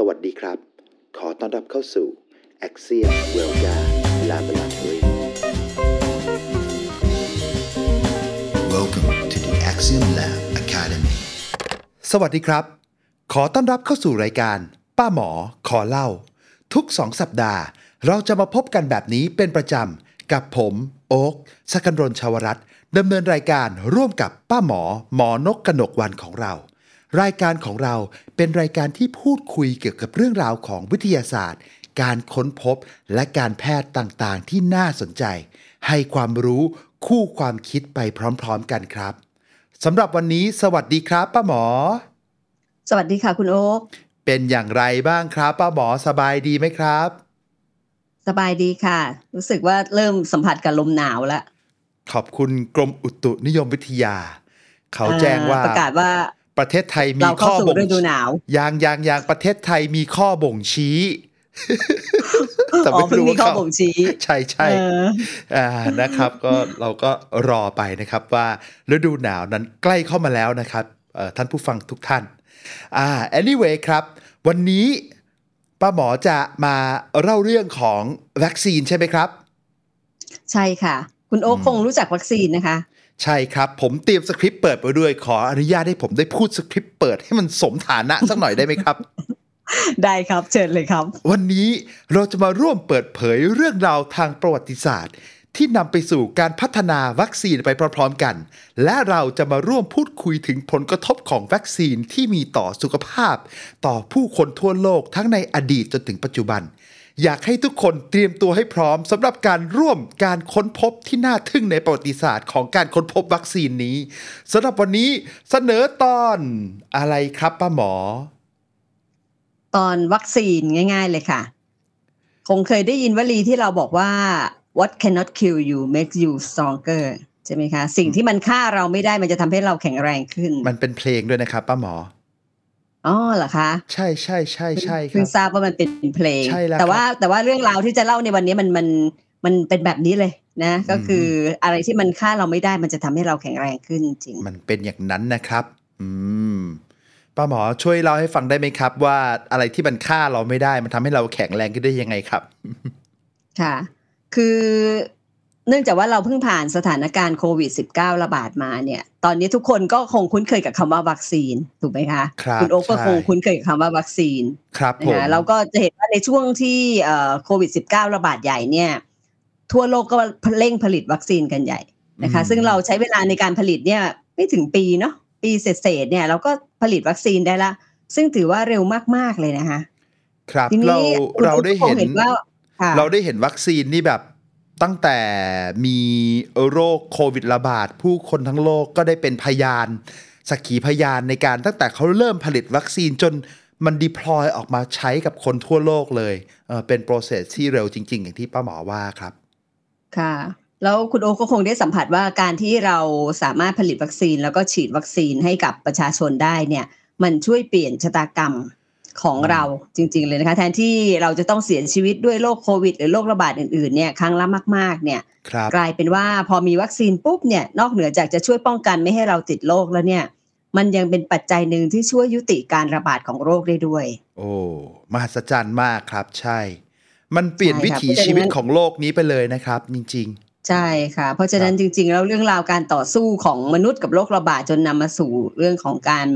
สวัสดีครับ ขอต้อนรับเข้าสู่ Axiom w e l g a Laboratory Welcome to the Axiom Lab Academy. สวัสดีครับ ขอต้อนรับเข้าสู่รายการ ป้าหมอขอเล่า ทุกสองสัปดาห์ เราจะมาพบกันแบบนี้เป็นประจำ กับผม โอ๊กสกันรนชาวรัตน์ดำเนินรายการร่วมกับป้าหมอ หมอนกกนกวันของเรา รายการของเราเป็นรายการที่พูดคุยเกี่ยวกับเรื่องราวของวิทยาศาสตร์ การค้นพบ และการแพทย์ต่างๆ ที่น่าสนใจ ให้ความรู้คู่ความคิดไปพร้อมๆกันครับสำหรับวันนี้สวัสดีครับป้าหมอ สวัสดีค่ะคุณโอ๊คเป็นอย่างไรบ้างครับป้าหมอสบายดีไหมครับ สบายดีค่ะ รู้สึกว่าเริ่มสัมผัสกับลมหนาวแล้วขอบคุณกรมอุตุนิยมวิทยา เขาแจ้งว่าอ่ประกาศว่า ประเทศไทยมีเราเข้าข้อสู่บ่งฤดูหนาว ยางยางยางประเทศไทยมีข้อบ่งชี้แต่อ๋อไม่เพิ่งรู้มีว่าข้อเขาบ่งชี้ ใช่ใช่เอออ่านะครับ ก็เราก็รอไปนะครับว่าฤดูหนาวนั้นใกล้เข้ามาแล้วนะครับเอ่อท่านผู้ฟังทุกท่านอ่า anyway ครับ วันนี้ป้าหมอจะมาเล่าเรื่องของวัคซีนใช่ไหมครับ ใช่ค่ะ คุณโอ๊คคงรู้จักวัคซีนนะคะ ใช่ครับ ผมเตรียมสคริปต์เปิดไปด้วยขออนุญาตให้ผมได้พูดสคริปต์เปิดให้มันสมฐานะสักหน่อยได้ไหมครับ ได้ครับเชิญเลยครับ วันนี้เราจะมาร่วมเปิดเผยเรื่องราวทางประวัติศาสตร์ ที่นำไปสู่การพัฒนาวัคซีนไปพร้อมๆกัน และเราจะมาร่วมพูดคุยถึงผลกระทบของวัคซีนที่มีต่อสุขภาพ ต่อผู้คนทั่วโลกทั้งในอดีตจนถึงปัจจุบัน อยากให้ทุกคนเตรียมตัวให้พร้อมสำหรับการร่วมการค้นพบที่น่าทึ่งในประวัติศาสตร์ของการค้นพบวัคซีนนี้สำหรับวันนี้เสนอตอนอะไรครับป้าหมอ ตอนวัคซีนง่าย ๆ เลยค่ะ คงเคยได้ยินวลีที่เราบอกว่า what cannot kill you makes you stronger ใช่ไหมคะ สิ่งที่มันฆ่าเราไม่ได้มันจะทำให้เราแข็งแรงขึ้น มันเป็นเพลงด้วยนะครับป้าหมอ อ๋อเหรอคะใช่ใช่ใช่ใช่คเพิ่รังบ ทราบว่ามันเป็นเพลง ใช่แล้วแต่ว่าแต่ว่าเรื่องราวที่จะเล่าในวันนี้มันมันมันเป็นแบบนี้เลยนะก็คืออะไรที่มันฆ่าเราไม่ได้มันจะทำให้เราแข็งแรงขึ้นจริง มันเป็นอย่างนั้นนะครับ อืม ป้าหมอช่วยเล่าให้ฟังได้ไหมครับ ว่าอะไรที่มันฆ่าเราไม่ได้ มันทำให้เราแข็งแรงขึ้นได้ยังไงครับ ค่ะ คือ เนื่องจากว่าเราเพิ่งผ่านสถานการณ์โควิด -19 ระบาดมาเนี่ย ตอนนี้ทุกคนก็คงคุ้นเคยกับคำว่าวัคซีนถูกไหมคะครับณโอ๊คก็ใช่คงคุ้นเคยกับคำว่าวัคซีนครับนะผมคะเราก็จะเห็นว่าในช่วงที่เอ่อโควิด -19 ระบาดใหญ่เนี่ย ทั่วโลกก็เร่งผลิตวัคซีนกันใหญ่นะคะ ซึ่งเราใช้เวลาในการผลิตเนี่ยไม่ถึงปีเนาะปีเศษๆเนี่ยเราก็ผลิตวัคซีนได้ละ ซึ่งถือว่าเร็วมากๆเลยนะคะ ครับทีเรานี้คุณเราอุ๊บได้คงเห็นว่าค่ะเราได้เห็นวัคซีนนี่แบบ ตั้งแต่มีโรคโควิดระบาด ผู้คนทั้งโลกก็ได้เป็นพยานสักขีพยานในการตั้งแต่เขาเริ่มผลิตวัคซีนจนมันดิพลอยออกมาใช้กับคนทั่วโลกเลยเเป็นโปรเซสที่เร็วจริง ๆ อย่างที่ป้าหมอว่าครับ ค่ะ แล้วคุณโอก็คงได้สัมผัสว่าการที่เราสามารถผลิตวัคซีน แล้วก็ฉีดวัคซีนให้กับประชาชนได้เนี่ย มันช่วยเปลี่ยนชะตากรรม ของเราจริง ๆ เลยนะคะ แทนที่เราจะต้องเสียชีวิตด้วยโรคโควิด หรือโรคระบาดอื่น ๆเนี่ยครั้งละมาก ๆ เนี่ยครับกลายเป็นว่าพอมีวัคซีนปุ๊บเนี่ยนอกเหนือจากจะช่วยป้องกันไม่ให้เราติดโรคแล้วเนี่ย มันยังเป็นปัจจัยหนึ่งที่ช่วยยุติการระบาดของโรคได้ด้วย โอ้มหัศจรรย์มากครับ ใช่ มันเปลี่ยนใช่วิครับถีเพราะฉะนั้นชีวิตของโลกนี้ไปเลยนะครับ จริง ใช่ค่ะ เพราะฉะนั้นจริง ๆ แล้วเรื่องราวการต่อสู้ของมนุษย์กับโรคระบาดจนนำมาสู่เรื่องของการ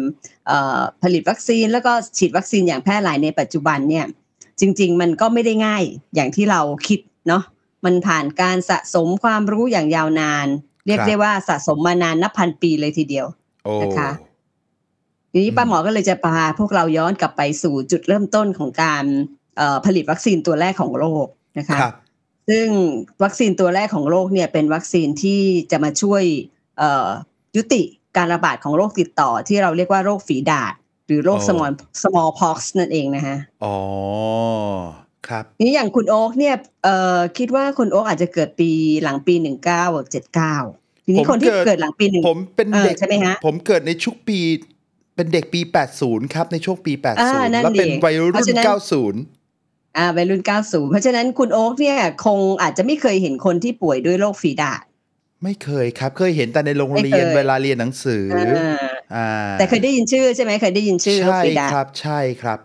เอ่อผลิตวัคซีน แล้วก็ฉีดวัคซีนอย่างแพร่หลายในปัจจุบันเนี่ย จริง ๆ มันก็ไม่ได้ง่ายอย่างที่เราคิดเนาะมันผ่านการสะสมความรู้อย่างยาวนาน เรียกครับได้ว่าสะสมมานานนับพันปีเลยทีเดียวๆโอ้นะคะทีนี้ป้าหมอก็เลยจะพาพวกเราย้อนกลับไปสู่จุดเริ่มต้นของการเอ่อผลิตวัคซีนตัวแรกของโลกนะคะครับ ซึ่งวัคซีนตัวแรกของโลกเนี่ยเป็นวัคซีนที่จะมาช่วยเอ่อยุติการระบาดของโรคติดต่อที่เราเรียกว่าโรคฝีดาษหรือโรคอ๋อ small smallpox นั่นเองนะคะอ๋อ ครับทีนี้อย่างคุณโอ๊คเนี่ยเอ่อคิดว่าคุณโอ๊คอาจจะเกิดปีหลังปีหนึ่งเก้าเจ็ดเก้าทีนี้ผมคนที่เกิดเกิดหลังปีหนึ่งผมเป็นเออเด็กใช่ไหมฮะ ผมเกิดในชุกปีเป็นเด็กปี 80 ครับ ในช่วงปีอ่านั่80นแล้วเป็นดิวัยรุ่เพราะนฉะนั้น90 อ่าวัยรุ่น 90 เพราะฉะนั้นคุณโอ๊คเนี่ยคงอาจจะไม่เคยเห็นคนที่ป่วยด้วยโรคฝีดาษไม่เคยครับ เคยเห็นแต่ในโรงไม่เรีเคยนยเวลาเรียนหนังสืออ่าอ่าแต่เคยได้ยินชื่อใช่ไหมเคยได้ยินชื่อโรคใช่ฝีดาษครับ ใช่ครับ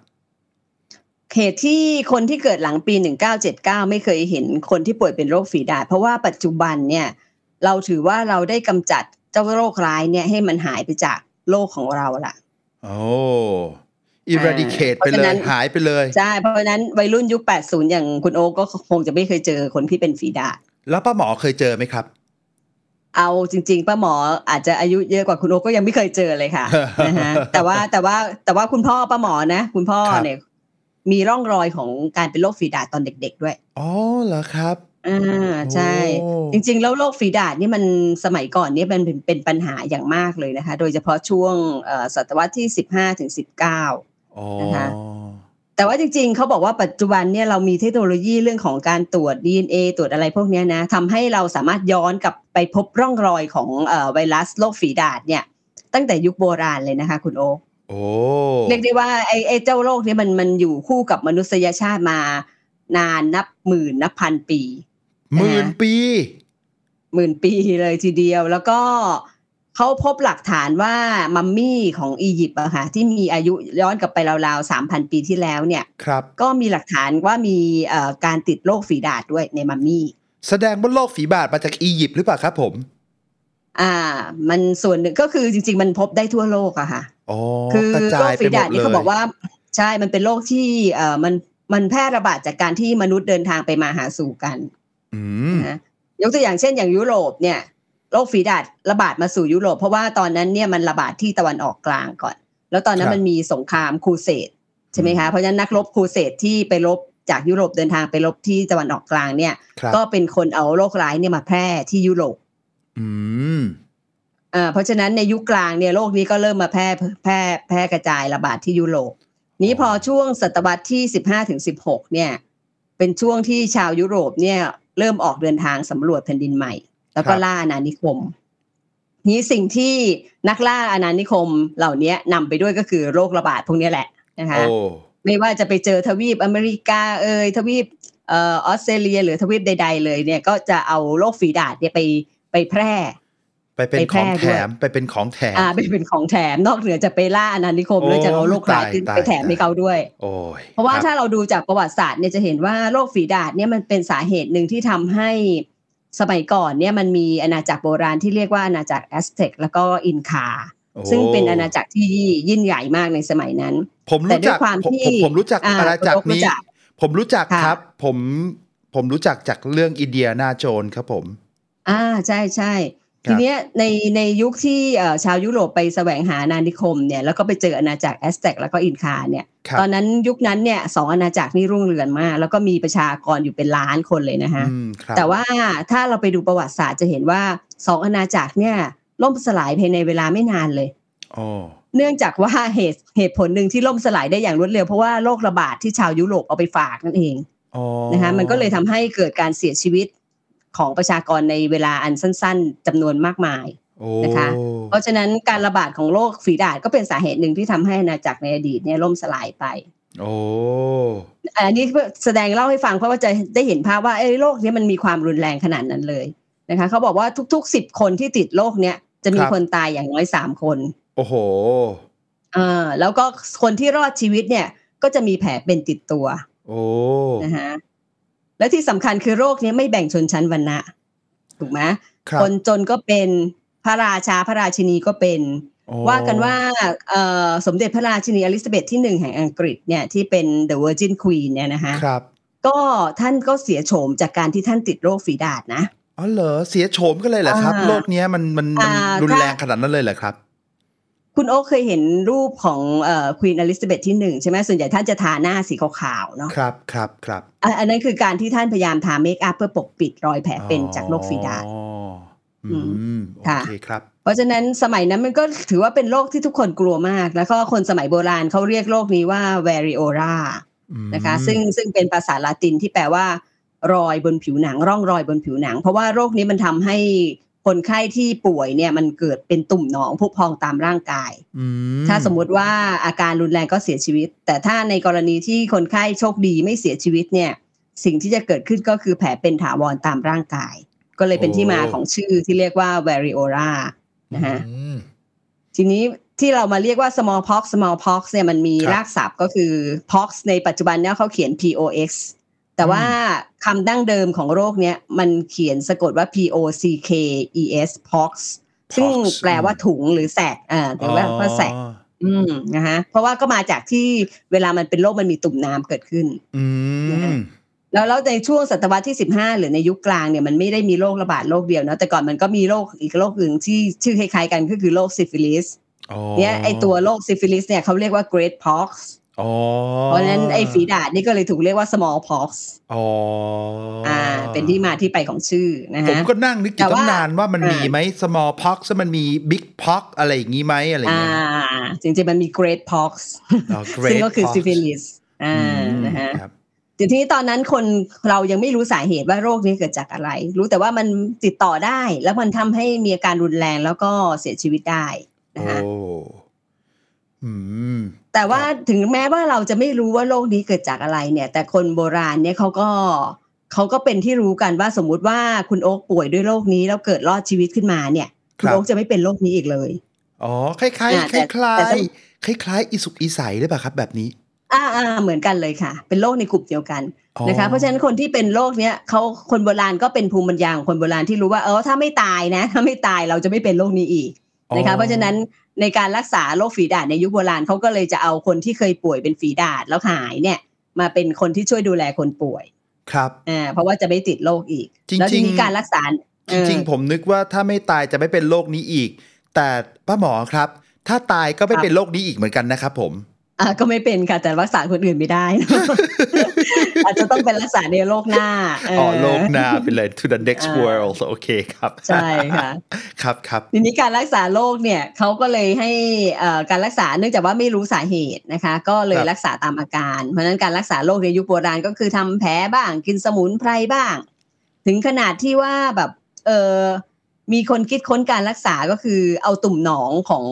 เหตุที่คนที่เกิดหลังปี 1979 ไม่เคยเห็นคนที่ป่วยเป็นโรคฝีดาษเพราะว่าปัจจุบันเนี่ยเราถือว่าเราได้กำจัดเจ้าโรคร้ายเนี่ยให้มันหายไปจากโลกของเราละโอ้ eradicate เพไปราะฉะเลนั้ยนหายไปเลยใช่เพราะฉะนั้นวัยรุ่นยุค 80 อย่างคุณโอ๊กก็คงจะไม่เคยเจอคนที่เป็นฝีดาษแล้วป้าหมอเคยเจอไหมครับ เอาจริง ๆป้าหมออาจจะอายุเยอะกว่าคุณโอ๊กก็ยังไม่เคยเจอเลยค่ะนะฮะแต่ว่าแต่ว่าแต่ว่าคุณพ่อป้าหมอนะ คุณพ่อครับเนี่ยมีร่องรอยของการเป็นโรคฝีดาษตอนเด็ก ๆ ด้วยอ๋อเหรอครับอ่าใช่โอ้จริง ๆ แล้วโรคฝีดาษนี่มันสมัยก่อนเนี่ยมันเป็นเป็นปัญหาอย่างมากเลยนะคะ โดยเฉพาะช่วงเอ่อศตวรรษที่15ถึง19อ๋อ นะคะแต่ว่าจริงๆ เขาบอกว่าปัจจุบันเนี่ยเรามีเทคโนโลยีเรื่องของการตรวจ DNA ตรวจอะไรพวกเนี้ยนะทำให้เราสามารถย้อนกลับไปพบร่องรอยของเอ่อไวรัสโรคฝีดาษเนี่ย ตั้งแต่ยุคโบราณเลยนะคะ คุณโอ๊คโอ้เรียกได้ว่าไอ้ไอ้เจ้าโรคเนี้มันมันอยู่คู่กับมนุษยชาติมานานนับหมื่นนับพันปีหมื่นปีหมื่นปีเลยทีเดียวแล้วก็ เขาพบหลักฐานว่ามัมมี่ของอียิปต์อะค่ะที่มีอายุย้อนกลับไปราวๆสามพันปีที่แล้วเนี่ยครับก็มีหลักฐานว่ามีเอ่อการติดโรคฝีดาษด้วยในมัมมี่ แสดงว่าโรคฝีบาดมาจากอียิปต์หรือเปล่าครับผม อ่า มันส่วนหนึ่งก็คือจริง ๆ มันพบได้ทั่วโลกอะค่ะอ๋อคือกระโรจาคยไปฝีหมดาษดนี่เลเขายบอกว่าใช่มันเป็นโรคที่เอ่อมันมันแพร่ระบาดจากการที่มนุษย์เดินทางไปมาหาสู่กันอืมนะยกตัวอย่างเช่นอย่างยุโรปเนี่ย โรคฝีดาษระบาดมาสู่ยุโรป เพราะว่าตอนนั้นเนี่ยมันระบาดที่ตะวันออกกลางก่อน แล้วตอนนั้นมันมีสงครามครูเสดใช่ไหมคะเพราะฉะนั้นนักรบครูเสดที่ไปรบจากยุโรปเดินทางไปรบที่ตะวันออกกลางเนี่ยครับก็เป็นคนเอาโรคร้ายเนี่ยมาแพร่ที่ยุโรปอืมอ่าเพราะฉะนั้นในยุคกลางเนี่ยโรคนี้ก็เริ่มมาแพร่แพร่แพร่กระจายระบาดที่ยุโรป นี้พอช่วงศตวรรษที่สิบห้าถึงสิบหกเนี่ย เป็นช่วงที่ชาวยุโรปเนี่ยเริ่มออกเดินทางสำรวจแผ่นดินใหม่ แล้วก็ครับล่าอาณานิคม นี้สิ่งที่นักล่าอาณานิคมเหล่านี้นำไปด้วยก็คือโรคระบาดพวกนี้แหละนะคะโอ้ไม่ว่าจะไปเจอทวีปอเมริกาเอยทวีปเอ่อออสเตรเลียหรือทวีปใด ๆ เลยเนี่ยก็จะเอาโรคฝีดาษเนี่ยไปไปแพร่ ไปเป็นไปขแพร่องด้แถวยมไปเป็นของแถมอ่าเป็นเป็นของแถมนอกเหนือจะไปล่าอาณานิคมโอ้แล้วจะเอาโรคร้ายตายขึ้นตายไปแถมให้เขาด้วยโอ้ยเพราะว่าคบถ้าเราดูจากประวัติศาสตร์เนี่ยจะเห็นว่าโรคฝีดาษเนี่ยมันเป็นสาเหตุหนึ่งที่ทำให้ สมัยก่อนเนี่ยมันมีอาณาจักรโบราณที่เรียกว่าอาณาจักรแอสเท็กแล้วก็อินคาโอ้ซึ่งเป็นอาณาจักรที่ยิ่งใหญ่มากในสมัยนั้น ผมแต่รู้ด้วจัยกความผมที่ผมผมรู้จักอ่าอาณาจักรคุณโอ๊ครู้นี้จักผมรู้จักค่ะครับ ผมผมรู้จักจากเรื่อง Indiana Jones ครับผม อ่าใช่ใช่ครับ ทีเนี้ยในในยุคที่เอ่อชาวยุโรปไปแสวงหาอาณานิคมเนี่ยแล้วก็ไปเจออาณาจักรแอสเท็กแล้วก็อินคาเนี่ยครับตอนนั้นยุคนั้นเนี่ยสองอาณาจักรนี่รุ่งเรืองมาก แล้วก็มีประชากรอยู่เป็นล้านคนเลยนะคะอืมครับแต่ว่าถ้าเราไปดูประวัติศาสตร์จะเห็นว่าสองอาณาจักรเนี่ยล่มสลายภายในเวลาไม่นานเลยโอ้เนื่องจากว่าเหตุเหตุผลหนึ่งที่ล่มสลายได้อย่างรวดเร็วเพราะว่าโรคระบาดที่ชาวยุโรปเอาไปฝากนั่นเองอ๋อนะคะมันก็เลยทำให้เกิดการเสียชีวิต ของประชากรในเวลาอันสั้น ๆจำนวนมากมายโอ้นะคะเพราะฉะนั้นการระบาดของโรคฝีดาษก็เป็นสาเหตุหนึ่งที่ทำให้อาณาจักรในอดีตเนี่ยล่มสลายไปโอ้อันนี้เพื่อแสดงเล่าให้ฟังเพราะว่าจะได้เห็นภาพว่าไอ้โรคเนี้มันมีความรุนแรงขนาดนั้นเลยนะคะเขาบอกว่าทุกๆสิบคนที่ติดโรคเนี้ยจะมีคนตายอย่างน้อยสามคน โอ้โหเออแล้วก็คนที่รอดชีวิตเนี่ยก็จะมีแผลเป็นติดตัว โอ้ นะคะ และที่สำคัญคือโรคเนี้ไม่แบ่งชนชั้นวรรณะถูกไหมครับคนจนก็เป็นพระราชาพระราชินีก็เป็นโอ้ว่ากันว่าเอ่อสมเด็จพระราชินีอลิซาเบธที่หนึ่งแห่งอังกฤษเนี่ยที่เป็น The Virgin Queen เนี่ยนะคะครับ ก็ท่านก็เสียโฉมจากการที่ท่านติดโรคฝีดาษนะอ๋อเหรอเสียโฉมกันเลยเหรอครับอ่าโรคเนี้ยมันมันมันอ่ารุนถ้าแรงขนาดนั้นเลยเหรอครับ คุณโอ๊คเคยเห็นรูปของเอ่อ Queen Elizabeth ที่หนึ่งใช่ไหมส่วนใหญ่ท่านจะทาหน้าสีขาวๆเนาะครับครับครับอะอันนั้นคือการที่ท่านพยายามทา makeup เพื่อปกปิดรอยแผลเป็นจากโรคฝีดาษอ๋ออืมโอค่ะเคครับ เพราะฉะนั้นสมัยนั้นมันก็ถือว่าเป็นโรคที่ทุกคนกลัวมาก แล้วก็คนสมัยโบราณเขาเรียกโรคนี้ว่า variola อืมนะคะ ซึ่งซึ่งเป็นภาษาละตินที่แปลว่า รอยบนผิวหนัง ร่องรอยบนผิวหนัง เพราะว่าโรคนี้มันทำให้ คนไข้ที่ป่วยเนี่ยมันเกิดเป็นตุ่มหนองพุพองตามร่างกายอืมถ้าสมมุติว่าอาการรุนแรงก็เสียชีวิต แต่ถ้าในกรณีที่คนไข้โชคดีไม่เสียชีวิตเนี่ย สิ่งที่จะเกิดขึ้นก็คือแผลเป็นถาวรตามร่างกาย ก็เลยเป็นที่มาของชื่อที่เรียกว่า variola นะฮะอืมทีนี้ที่เรามาเรียกว่า smallpox smallpox เนี่ยมันมีครับรากศัพท์ก็คือ pox ในปัจจุบันเนี่ยเขาเขียน pox แต่ว่าคำดั้งเดิมของโรคเนี้ยมันเขียนสะกดว่า p o c k e s pox ซึ่ง Pox แปลว่าถุงหรือ sac อ่าหรือว่าว่า sac อ๋ออืมนะคะเพราะว่าก็มาจากที่เวลามันเป็นโรคมันมีตุ่มน้ำเกิดขึ้น อืมแล้วแล้วในช่วงศตวรรษที่ 15 หรือในยุคกลางเนี่ยมันไม่ได้มีโรคระบาดโรคเดียวนะแต่ก่อนมันก็มีโรคอีกโรคอื่นที่ชื่อคล้ายๆกันก็คือโรคซิฟิลิสอ๋อเนี่ยไอตัวโรคซิฟิลิสเนี่ยเขาเรียกว่า great pox อ๋อ เพราะฉะนั้นไอฝีดาษนี่ก็เลยถูกเรียกว่า small pox อ๋ออ่อ่าเป็นที่มาที่ไปของชื่อนะผมฮะก็นั่งนึกอแต่ยู่ตั้ว่างนานว่ามันอ่ามีมีไหม small pox มันมี big pox อะไรอย่างงี้ไหมอะไรอย่างอ่าเงี้ยจริงๆมันมี great pox อ๋อซึ่ง great ก็คือ pox ซิฟิลิสอ่าอืมนะฮะครับทีนี้ตอนนั้นคนเรายังไม่รู้สาเหตุว่าโรคนี้เกิดจากอะไร รู้แต่ว่ามันติดต่อได้ แล้วมันทำให้มีอาการรุนแรงแล้วก็เสียชีวิตได้นะโอ้ฮะอืม แต่ว่าถึงแม้ว่าเราจะไม่รู้ว่าโรคนี้เกิดจากอะไรเนี่ย แต่คนโบราณเนี่ยเขาก็เขาก็เป็นที่รู้กันว่าสมมุติว่าคุณโอ๊คป่วยด้วยโรคนี้แล้วเกิดรอดชีวิตขึ้นมาเนี่ยคคุณรับโอ๊คจะไม่เป็นโรคนี้อีกเลยอ๋อคล้ายคล้ายอ่าคแต่ล้ายคแต่ล้าถ้ายคล้ายคล้ายๆอีสุกอีใสหรือเปล่าครับ แบบนี้ อ่าอ่าเหมือนกันเลยค่ะ เป็นโรคในกลุ่มเดียวกันอ๋อนะคะ เพราะฉะนั้นคนที่เป็นโรคเนี้ยเขาคนโบราณก็เป็นภูมิปัญญาของคนโบราณที่รู้ว่าเออถ้าไม่ตายนะ ถ้าไม่ตายเราจะไม่เป็นโรคนี้อีก นะคะเพราะฉะนั้นในการรักษาโรคฝีดาษในยุคโบราณเขาก็เลยจะเอาคนที่เคยป่วยเป็นฝีดาษแล้วหายเนี่ยมาเป็นคนที่ช่วยดูแลคนป่วยครับอ่าเพราะว่าจะไม่ติดโรคอีกจริงๆแล้วทีนี้การรักษาจริงๆผมนึกว่าถ้าไม่ตายจะไม่เป็นโรคนี้อีก แต่ป้าหมอครับ ถ้าตายก็ไม่เป็นโรคนี้อีกเหมือนกันนะครับผม อ่าก็ไม่เป็นค่ะ แต่รักษาคนอื่นไม่ได้ อาจจะต้องเป็นรักษาในโรคหน้าเอ๋อโลกหน้าไปเลย to the next อ่า world โอเคครับ ใช่ค่ะ ครับครับทีนี้การรักษาโรคเนี่ยเขาก็เลยให้เอ่อการรักษาเนื่องจากว่าไม่รู้สาเหตุนะคะ ก็เลยครับรักษาตามอาการ เพราะฉะนั้นการรักษาโรคในยุคโบราณก็คือทำแผลบ้างกินสมุนไพรบ้าง ถึงขนาดที่ว่าแบบเออมีคนคิดค้นการรักษาก็คือเอาตุ่มหนองของ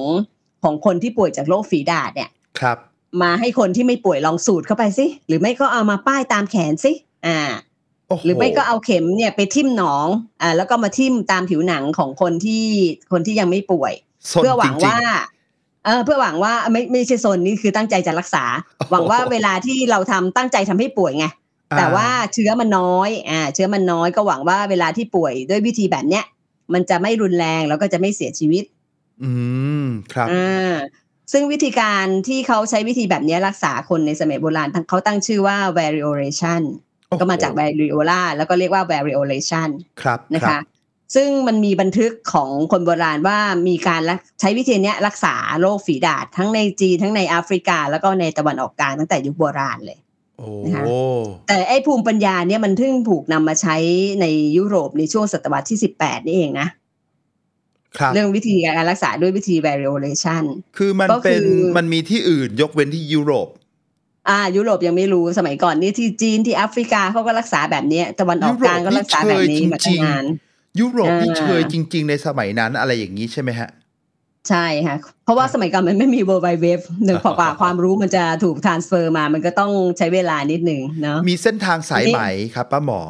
ของคนที่ป่วยจากโรคฝีดาษเนี่ยครับ มาให้คนที่ไม่ป่วยลองสูดเข้าไปสิหรือไม่ก็เอามาป้ายตามแขนสิอ่าโอ้โหรือไม่ก็เอาเข็มเนี่ยไปทิ่มหนองอ่าแล้วก็มาทิ่มตามผิวหนังของคนที่คนที่ยังไม่ป่วยสนเพื่อหวังจริๆว่าเออเพื่อหวังว่าไม่ไม่ใช่โซนนี้คือตั้งใจจะรักษา หวังว่าเวลาที่เราทำตั้งใจทำให้ป่วยไงอ่แต่ว่าเชื้อมันน้อยอ่าเชื้อมันน้อยก็หวังว่าเวลาที่ป่วยด้วยวิธีแบบเนี้ยมันจะไม่รุนแรงแล้วก็จะไม่เสียชีวิต อืมครับอ่า ซึ่งวิธีการที่เขาใช้วิธีแบบเนี้ยรักษาคนในสมัยโบราณเขาตั้งชื่อว่า variolation โอ้โหก็มาจาก variola แล้วก็เรียกว่า variolation ครับนะรัคะบซึ่งมันมีบันทึกของคนโบราณว่ามีการรักใช้วิธีเนี้ยรักษาโรคฝีดาษทั้งในจีนทั้งในแอฟริกา แล้วก็ในตะวันออกกลางตั้งแต่ยุคโบราณเลยโอ้นะคะแต่ไอ้ภูมิปัญญาเนี่ยมันเพิ่งถูกนำมาใช้ในยุโรปในช่วงศตวรรษที่ 18 นี่เองนะครับ เรื่องวิธีการรักษาด้วยวิธี variolation คือมันก็คือเป็นมันมีที่อื่นยกเว้นที่ยุโรปอ่ายุโรปยังไม่รู้สมัยก่อนนี่ที่จีนที่แอฟริกาเขาก็รักษาแบบเนี้ยตะวันออกกลางก็รักษาแบบนี้มาตั้งนานยุโรปนี่อ่าเชยจริง ๆ ในสมัยนั้นอะไรอย่างนี้ใช่ไหมฮะ ใช่ค่ะ เพราะว่าสมัยก่อนมันไม่มี World Wide Web หนึ่งกว่าความรู้มันจะถูก transfer มา มันก็ต้องใช้เวลานิดหนึ่งเนาะมีเส้นทางสายไหมครับป้าหมอ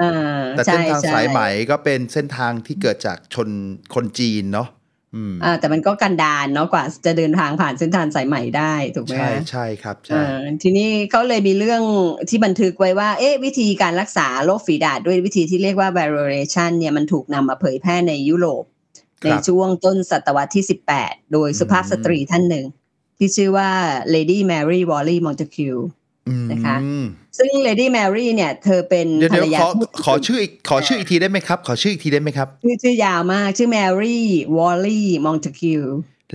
อ่าแต่ใช่เส้นทางใช่สายไหมก็เป็นเส้นทางที่เกิดจากชนคนจีนเนาะอืมอ่าแต่มันก็กันดานเนาะกว่าจะเดินทางผ่านเส้นทางสายใหม่ได้ถูกไหมใช่คะใช่ครับใช่อ่าทีนี้เขาเลยมีเรื่องที่บันทึกไว้ว่า เอ๊ะวิธีการรักษาโรคฝีดาษด้วยวิธีที่เรียกว่า variolation เนี่ยมันถูกนำมาเผยแพร่ในยุโรป ในช่วงต้นศตวรรษที่ 18 โดยสุภาพสตรีท่านหนึ่ง ที่ชื่อว่า Lady Mary Wally Montague อืม นะคะ ซึ่ง Lady Mary เนี่ย เธอเป็นเดี๋ยวภรเดี๋ยรวยาขอทูตขอชื่ออีกขอชื่ออีกทีได้ไหมครับ ขอชื่ออีกทีได้ไหมครับ ชื่อชื่อยาวมาก ชื่อ Mary Wally Montague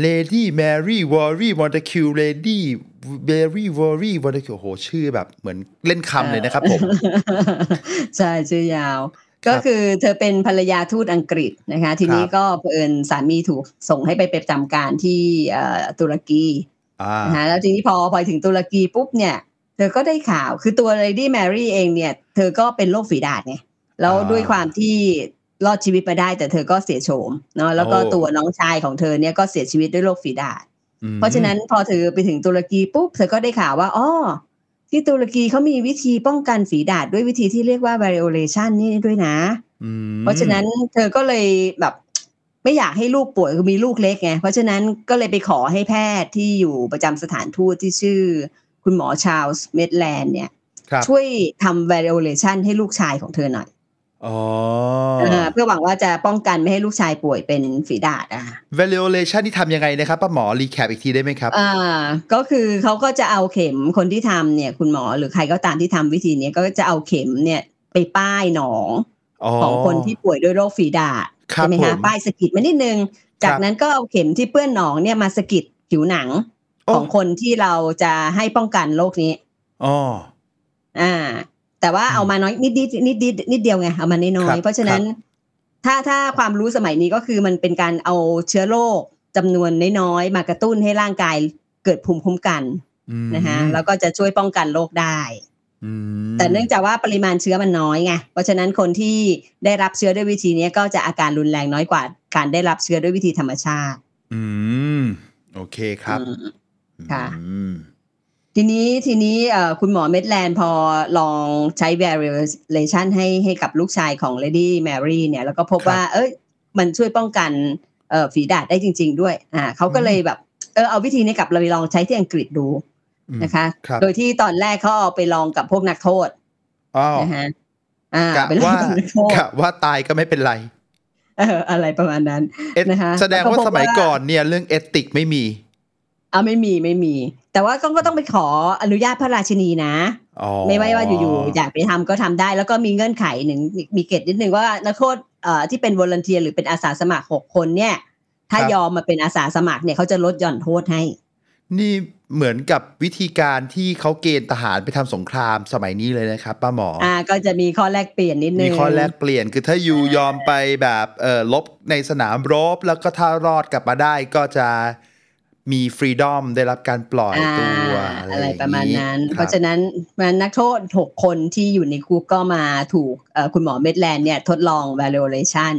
Lady Mary Worry Montague Lady Mary Worry Montague โอ้โห ชื่อแบบเหมือนเล่นคำเลยนะครับผม ใช่ ชื่อยาว ก็คือเธอเป็นภรรยาทูตอังกฤษนะคะ ทีนี้ครับก็เผอิญสามีถูกส่งให้ไปประจำการที่เอ่อตุรกีอ่านะคะแล้วทีนี้พอพอถึงตุรกีปุ๊บเนี่ย เธอก็ได้ข่าวคือตัว Lady Mary เองเนี่ย เธอก็เป็นโรคฝีดาษไงแล้วอ่าด้วยความที่รอดชีวิตมาได้ แต่เธอก็เสียโฉมเนาะแล้วก็โอ้ตัวน้องชายของเธอเนี่ยก็เสียชีวิตด้วยโรคฝีดาษอืมเพราะฉะนั้นพอเธอไปถึงตุรกีปุ๊บเธอก็ได้ข่าวว่าอ๋อที่ตุรกีเขามีวิธีป้องกันฝีดาษด้วยวิธีที่เรียกว่า variolation นี่ด้วยนะอืมเพราะฉะนั้นเธอก็เลยแบบไม่อยากให้ลูกป่วยคือมีลูกเล็กไงเพราะฉะนั้นก็เลยไปขอให้แพทย์ที่อยู่ประจำสถานทูตที่ชื่อ คุณหมอ Charles Maitland เนี่ยครับช่วยทำ variolation ให้ลูกชายของเธอหน่อยอ๋อเออเพื่อหวังว่าจะป้องกันไม่ให้ลูกชายป่วยเป็นฝีดาษอะ variolation ที่ทำยังไงนะครับป้าหมอ recap อีกทีได้ไหมครับอ่าก็คือเขาก็จะเอาเข็มคนที่ทำเนี่ย คุณหมอหรือใครก็ตามที่ทำวิธีเนี้ยก็จะเอาเข็มเนี่ยไปป้ายหนองอ๋อของคนที่ป่วยด้วยโรคฝีดาษครับใช่ไหมผคะมป้ายสะกิดมานิดนึง จากนั้นก็เอาเข็มที่เปื้อนหนองเนี่ยมาสะกิดผิวหนังโอ้ ของคนที่เราจะให้ป้องกันโรคนี้อ๋ออ่า แต่ว่าอืมเอามาน้อยนิดนิดนิดนิดนิดเดียวไงเอามาน้อครัยบๆเพราะฉะนั้น ถ้าถ้าความรู้สมัยนี้ก็คือมันเป็นการเอาเชื้อโรคจำนวนน้อยๆมากระตุ้นให้ร่างกายเกิดภูมิคุ้มกันอืมนะคะแล้วก็จะช่วยป้องกันโรคได้อืมแต่เนื่องจากว่าปริมาณเชื้อมันน้อยไงเพราะฉะนั้นคนที่ได้รับเชื้อด้วยวิธีนี้ก็จะอาการรุนแรงน้อยกว่า การได้รับเชื้อด้วยวิธีธรรมชาติ อืม โอเคครับอืม ค่ะอืมทีนี้ทีนี้เอ่อคุณหมอเมดแลนด์พอลองใช้ variolation ให้ให้กับลูกชายของ Lady Mary เนี่ย แล้วก็พบครับว่า เอ้ยมันช่วยป้องกันเอ่อฝีดาษได้จริง ๆ ด้วย อ่าเขาก็เลยแบบเออเอาวิธีนี้กลับเราไปลองใช้ที่อังกฤษดูอืมนะคะครับโดยที่ตอนแรกเขาเอาไปลองกับพวกนักโทษอ๋อนะฮะอ่ากะไปลองว่ากับนักโทษกะว่าตายก็ไม่เป็นไรเอออะไรประมาณนั้นเอ็ดนะคะแสดงแล้วก็ว่าพบสมัยว่าก่อนเนี่ยเรื่อง ethic ไม่มี เอาไม่มีไม่มี แต่ว่าก็ก็ต้องไปขออนุญาตพระราชินีนะอ๋อไม่ไม่ว่าอยู่ๆอยากไปทำก็ทำได้ แล้วก็มีเงื่อนไขหนึ่งมีมีเกณฑ์นิดนึงว่านักโทษเอ่อที่เป็น volunteer หรือเป็นอาสาสมัครหกคนเนี่ย ถ้ายอมมาเป็นอาสาสมัครเนี่ยเขาจะลดหย่อนโทษให้ นี่เหมือนกับวิธีการที่เขาเกณฑ์ทหารไปทำสงครามสมัยนี้เลยนะครับป้าหมอออ่าก็จะมีข้อแลกเปลี่ยนนิดนึมีงข้อแลกเปลี่ยนคือถ้าอยู่ยอมไปแบบเออลบในสนามรบแล้วก็ถ้ารอดกลับมาได้ก็จะ มีฟรีดอมได้รับการปล่อยอ่าตัวอะไรประมาณนั้นคบเพราะฉะนั้นนักโทษหกคนที่อยู่ในคุกก็มาถูกเอ่อคุณหมอเมดแลนด์เนี่ยทดลอง valuation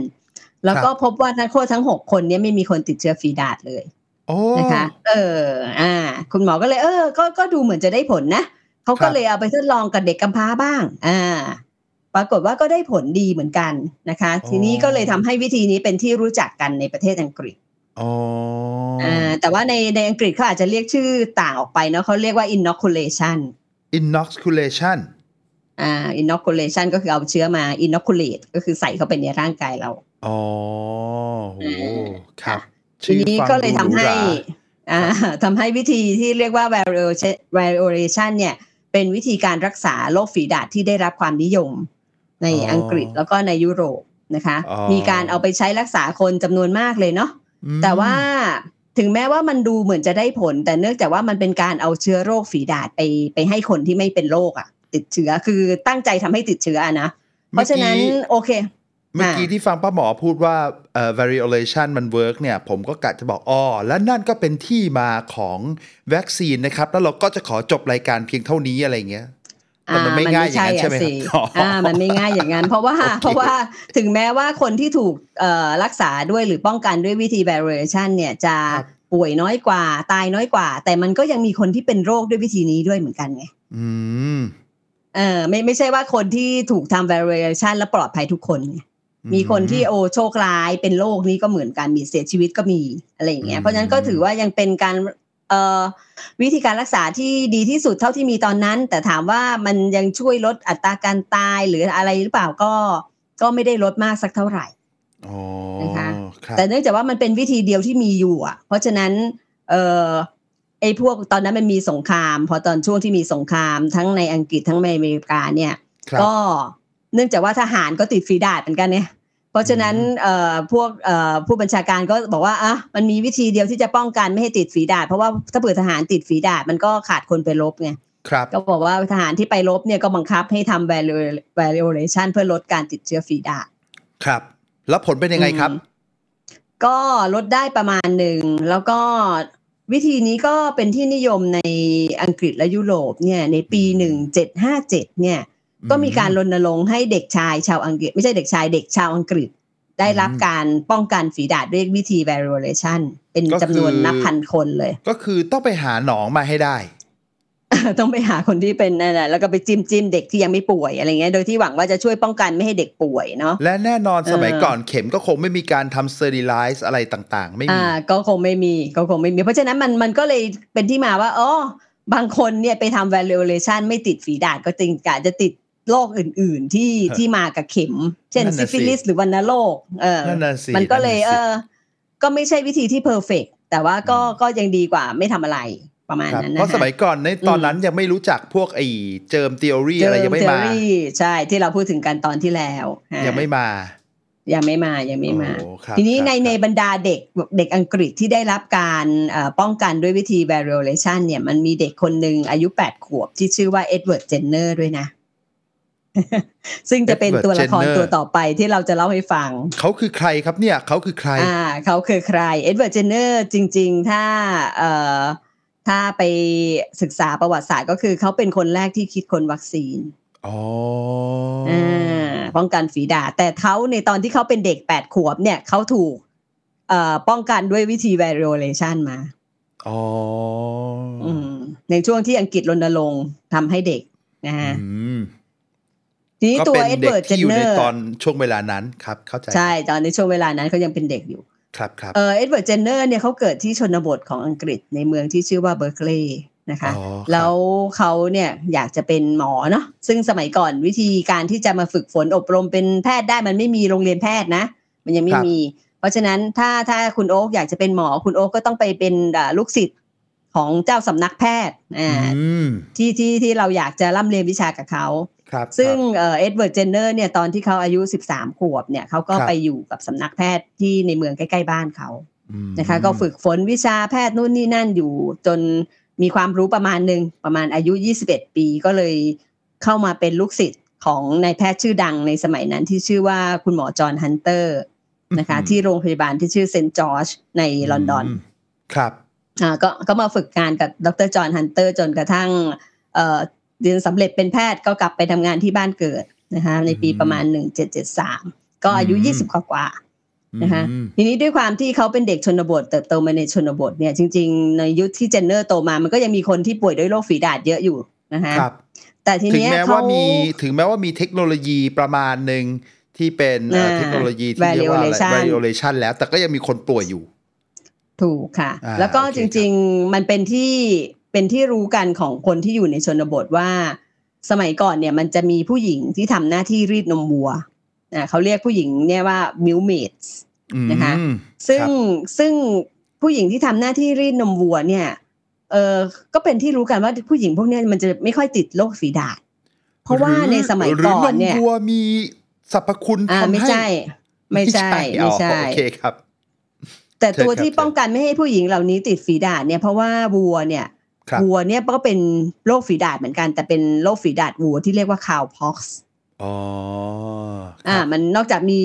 แล้วก็พบว่านักโทษทั้งหกคนเนี้ไม่มีคนติดเชื้อฟีดาดเลยโอ้นะคะ เออ อ่า คุณหมอก็เลย เออ ก็ก็ดูเหมือนจะได้ผลนะเขาครัก็บเลยเอาไปทดลองกับเด็กกำพร้าบ้าง อ่า ปรากฏว่าก็ได้ผลดีเหมือนกันนะคะ ทีนี้ก็เลยทำให้วิธีนี้เป็นที่รู้จักกันในประเทศอังกฤษ อ๋ออ่าแต่ว่าในในอังกฤษเขาอาจจะเรียกชื่อต่างออกไปเนาะเขาเรียกว่า inoculation inoculation อ่า inoculation ก็คือเอาเชื้อมา inoculate ก็คือใส่เข้าไปในร่างกายเรา อ๋อโหครับทีชื่อนี้ฟังก็เลยทำดูรูให้ราอ่าทำให้วิธีที่เรียกว่า variolation variolation เนี่ย เป็นวิธีการรักษาโรคฝีดาษที่ได้รับความนิยม ในอ๋ออัอังกฤษแล้วก็ในยุโรปนะคะอ๋อมีการเอาไปใช้รักษาคนจำนวนมากเลยเนาะอืม แต่ว่าถึงแม้ว่ามันดูเหมือนจะได้ผล แต่เนื่องจากว่ามันเป็นการเอาเชื้อโรคฝีดาษไปไปให้คนที่ไม่เป็นโรคอะติดเชื้อคือตั้งใจทำให้ติดเชื้ออะนะ เพราะฉะนั้นโอเค เมื่อกี้อ่าที่ฟังป้าหมอพูดว่าเอ่อ variolation มัน work เนี่ย ผมก็กะจะบอกอ๋อและนั่นก็เป็นที่มาของวัคซีนนะครับ แล้วเราก็จะขอจบรายการเพียงเท่านี้อะไรเงี้ยแต่ มันไม่ง่ายอย่างนั้นใช่ไหมครับอ่าอ่ามันไม่ง่ายอย่างนั้น เพราะว่าโอเคเพราะว่าถึงแม้ว่าคนที่ถูกเอ่อรักษาด้วยหรือป้องกันด้วยวิธี variation เนี่ยจะป่วยน้อยกว่า ตายน้อยกว่า แต่มันก็ยังมีคนที่เป็นโรคด้วยวิธีนี้ด้วยเหมือนกันไงอืมเออไม่ไม่ใช่ว่าคนที่ถูกทำ variation แล้วปลอดภัยทุกคนไงมีคนที่โอโชคร้ายเป็นโรคนี้ก็เหมือนกันมีเสียชีวิตก็มีอะไรอย่างเงี้อืยมเพราะฉะนั้นก็ถือว่ายังเป็นการเอ่อ วิธีการรักษาที่ดีที่สุดเท่าที่มีตอนนั้น แต่ถามว่ามันยังช่วยลดอัตราการตายหรืออะไรหรือเปล่าก็ ก็ไม่ได้ลดมากสักเท่าไหร่อ๋อนะคะครับแต่เนื่องจากว่ามันเป็นวิธีเดียวที่มีอยู่อะ เพราะฉะนั้นเอ่อไอ้พวกตอนนั้นมันมีสงคราม พอตอนช่วงที่มีสงครามทั้งในอังกฤษทั้งในอเมริกาเนี่ยครับก็เนื่องจากว่าทหารก็ติดฝีดาดเหมือนกันเนี่ยเพ ราะฉะนั้นอืมเอ่อพวกเอ่อผู้บัญชาการก็บอกว่าอะมันมีวิธีเดียวที่จะป้องกันไม่ให้ติดฝีดาดเพราะว่าถ้าเผื่อทหารติดฝีดาดมันก็ขาดคนไปรบไงครับก็บอกว่าทหารที่ไปรบเนี่ยก็บังคับให้ทำ valu- variolation เพื่อลดการติดเชื้อฝีดาดครับ แล้วผลเป็นยังไงครับอืมก็ลดได้ประมาณหนึ่ง แล้วก็วิธีนี้ก็เป็นที่นิยมในอังกฤษและยุโรปเนี่ยในปีหนึ่งเจ็ดห้าเจ็ดเนี่ย ก็มีการรณรงค์ให้เด็กชายชาวอังกฤษ ไม่ใช่เด็กชายเด็กชาวอังกฤษ ได้รับอืมการป้องกันฝีดาษด้วยวิธี variolation เป็นก็คือจำนวนนับพันคนเลย ก็คือต้องไปหาหนองมาให้ได้ ต้องไปหาคนที่เป็นนั่นแหละแล้วก็ไปจิ้มจิ้มเด็กที่ยังไม่ป่วยอะไรเงี้ยโดยที่หวังว่าจะช่วยป้องกันไม่ให้เด็กป่วยเนาะและแน่นอนสมัยเออก่อนเข็มก็คงไม่มีการทำ sterilize อะไรต่างๆ ไม่มีอ่าก็คงไม่มีก็คงไม่มี เพราะฉะนั้นมันมันก็เลยเป็นที่มาว่าอ๋อบางคนเนี่ยไปทำ variolation ไม่ติดฝีดาษก็จริงกะจะติด โรคอื่น ๆ ที่ฮะที่มากับเข็ม เช่นนั่นซิน่ะสิฟิลิสหรือวัณโรคเออนั่นน่ะสิมันก็เลยนั่นเอน่ะสิอก็ไม่ใช่วิธีที่ perfect แต่ว่าก็อืมก็ยังดีกว่าไม่ทำอะไรประมาณครับนั้นนะเพราะสมัยก่อนในตอนนั้นยังไม่รู้จักพวกไอ้germ theory อะไรยังไม่มาใช่ที่เราพูดถึงกันตอนที่แล้วฮะยังไม่มา ยังไม่มายังไม่มาโอ้ครับทีนี้ครับในครับในบรรดาเด็กเด็กอังกฤษที่ได้รับการเอ่อป้องกันด้วยวิธี variolation เนี่ยมันมีเด็กคนหนึ่งอายุ 8 ขวบที่ชื่อว่า Edward Jenner ด้วยนะ ซึ่งจะเป็น Edward ตัวละคร Jenner ตัวต่อไปที่เราจะเล่าให้ฟัง เขาคือใครครับเนี่ยเขาคือใคร อ่าเขาคือใคร Edward Jenner จริง ๆ ถ้าเอ่อถ้าไปศึกษาประวัติศาสตร์ก็คือเขาเป็นคนแรกที่คิดค้นวัคซีนอ๋ออ่าป้องกันฝีดาษแต่เขาในตอนที่เขาเป็นเด็กแปดขวบเนี่ยเขาถูกเอ่อป้องกันด้วยวิธี variolation มาอ๋อออืมในช่วงที่อังกฤษรณรงค์ทำให้เด็กนะฮะอืม ทีนี้ก็ตัวเอ็ดเวิร์ดเจที่อยู่ในตอนช่วงเวลานั้นครับเข้าใจใช่ตอนในช่วงเวลานั้นเขายังเป็นเด็กอยู่ครับครับเออเอ็ดเวิร์ดเจนเนอร์เนี่ยเขาเกิดที่ชนบทของอังกฤษในเมืองที่ชื่อว่าเบอร์เคลย์นะคะอ๋อครับแล้วเขาเนี่ยอยากจะเป็นหมอเนาะซึ่งสมัยก่อนวิธีการที่จะมาฝึกฝนอบรมเป็นแพทย์ได้มันไม่มีโรงเรียนแพทย์นะ มันยังไม่มี เพราะฉะนั้นถ้าถ้าคุณโอ๊กอยากจะเป็นหมอคุณโอ๊กก็ต้องไปเป็นอ่าลูกศิษย์ของเจ้าสำนักแพทย์อ่าอืมที่ที่ที่เราอยากจะร่ำเรียนวิชากับเขาครับ ซึ่งครับเอ่อ็ดเวิร์ดเจนเนอร์เนี่ยตอนที่เขาอายุ 13 ขวบเนี่ยเขาก็ครับไปอยู่กับสำนักแพทย์ที่ในเมืองใกล้ๆบ้านเขาอืมนะคะก็ฝึกฝนวิชาแพทย์นู่นนี่นั่นอยู่จนมีความรู้ประมาณหนึ่งประมาณอายุ 21 ปีก็เลยเข้ามาเป็นลูกศิษย์ของนายแพทย์ชื่อดังในสมัยนั้นที่ชื่อว่าคุณหมอจอห์นฮันเตอร์นะคะที่โรงพยาบาลที่ชื่อเซนต์จอร์จในลอนดอนครับอ่าก็ก็มาฝึกงานกับดรจอห์นฮันเตอร์จนกระทั่ง เอ่อเรียนสำเร็จเป็นแพทย์ก็กลับไปทำงานที่บ้านเกิดนะคะในปีประมาณ 1773 ก็อายุอืม20 กว่ากว่าๆนะคะอืมทีนี้ด้วยความที่เขาเป็นเด็กชนบทเติบโตมาในชนบทเนี่ยจริง ๆ ในยุคที่เจนเนอร์โตมา มันก็ยังมีคนที่ป่วยด้วยโรคฝีดาษเยอะอยู่นะคะครับแต่ทีถึงเนี้ยแม้เขาว่ามีถึงแม้ว่ามีเทคโนโลยีประมาณหนึ่งที่เป็นเอ่ออ่าเทคโนโลยีที่เรียกว่าอะไร variolation variolation แล้ว แต่ก็ยังมีคนป่วยอยู่ ถูกค่ะอ่าแล้วก็โอเคจริง ๆ มันเป็นที่ เป็นที่รู้กันของคนที่อยู่ในชนบทว่า สมัยก่อนเนี่ยมันจะมีผู้หญิงที่ทำหน้าที่รีดนมวัวอ่าเขาเรียกผู้หญิงเนี่ยว่า milk maids อืมนะคะซึ่งครับซึ่งผู้หญิงที่ทำหน้าที่รีดนมวัวเนี่ยเออก็เป็นที่รู้กันว่าผู้หญิงพวกเนี้ยมันจะไม่ค่อยติดโรคฝีดาษเพราะว่าหอในสมัยก่อนเนี่ยหรืนมวัวมีสรรพคุณอ่าทำไม่ให้ใช่ ไม่ใช่ไม่ใช่อ๋อโอเคครับ แต่ตัวเชิญครับที่ป้องกันไม่ให้ผู้หญิงเหล่านี้ติดฝีดาษเนี่ยเพราะว่าวัวเนี่ยครับ วัวเนี่ยก็เป็นโรคฝีดาษเหมือนกัน แต่เป็นโรคฝีดาษวัวที่เรียกว่า cowpox อ๋ออ่าครับมันนอกจากมี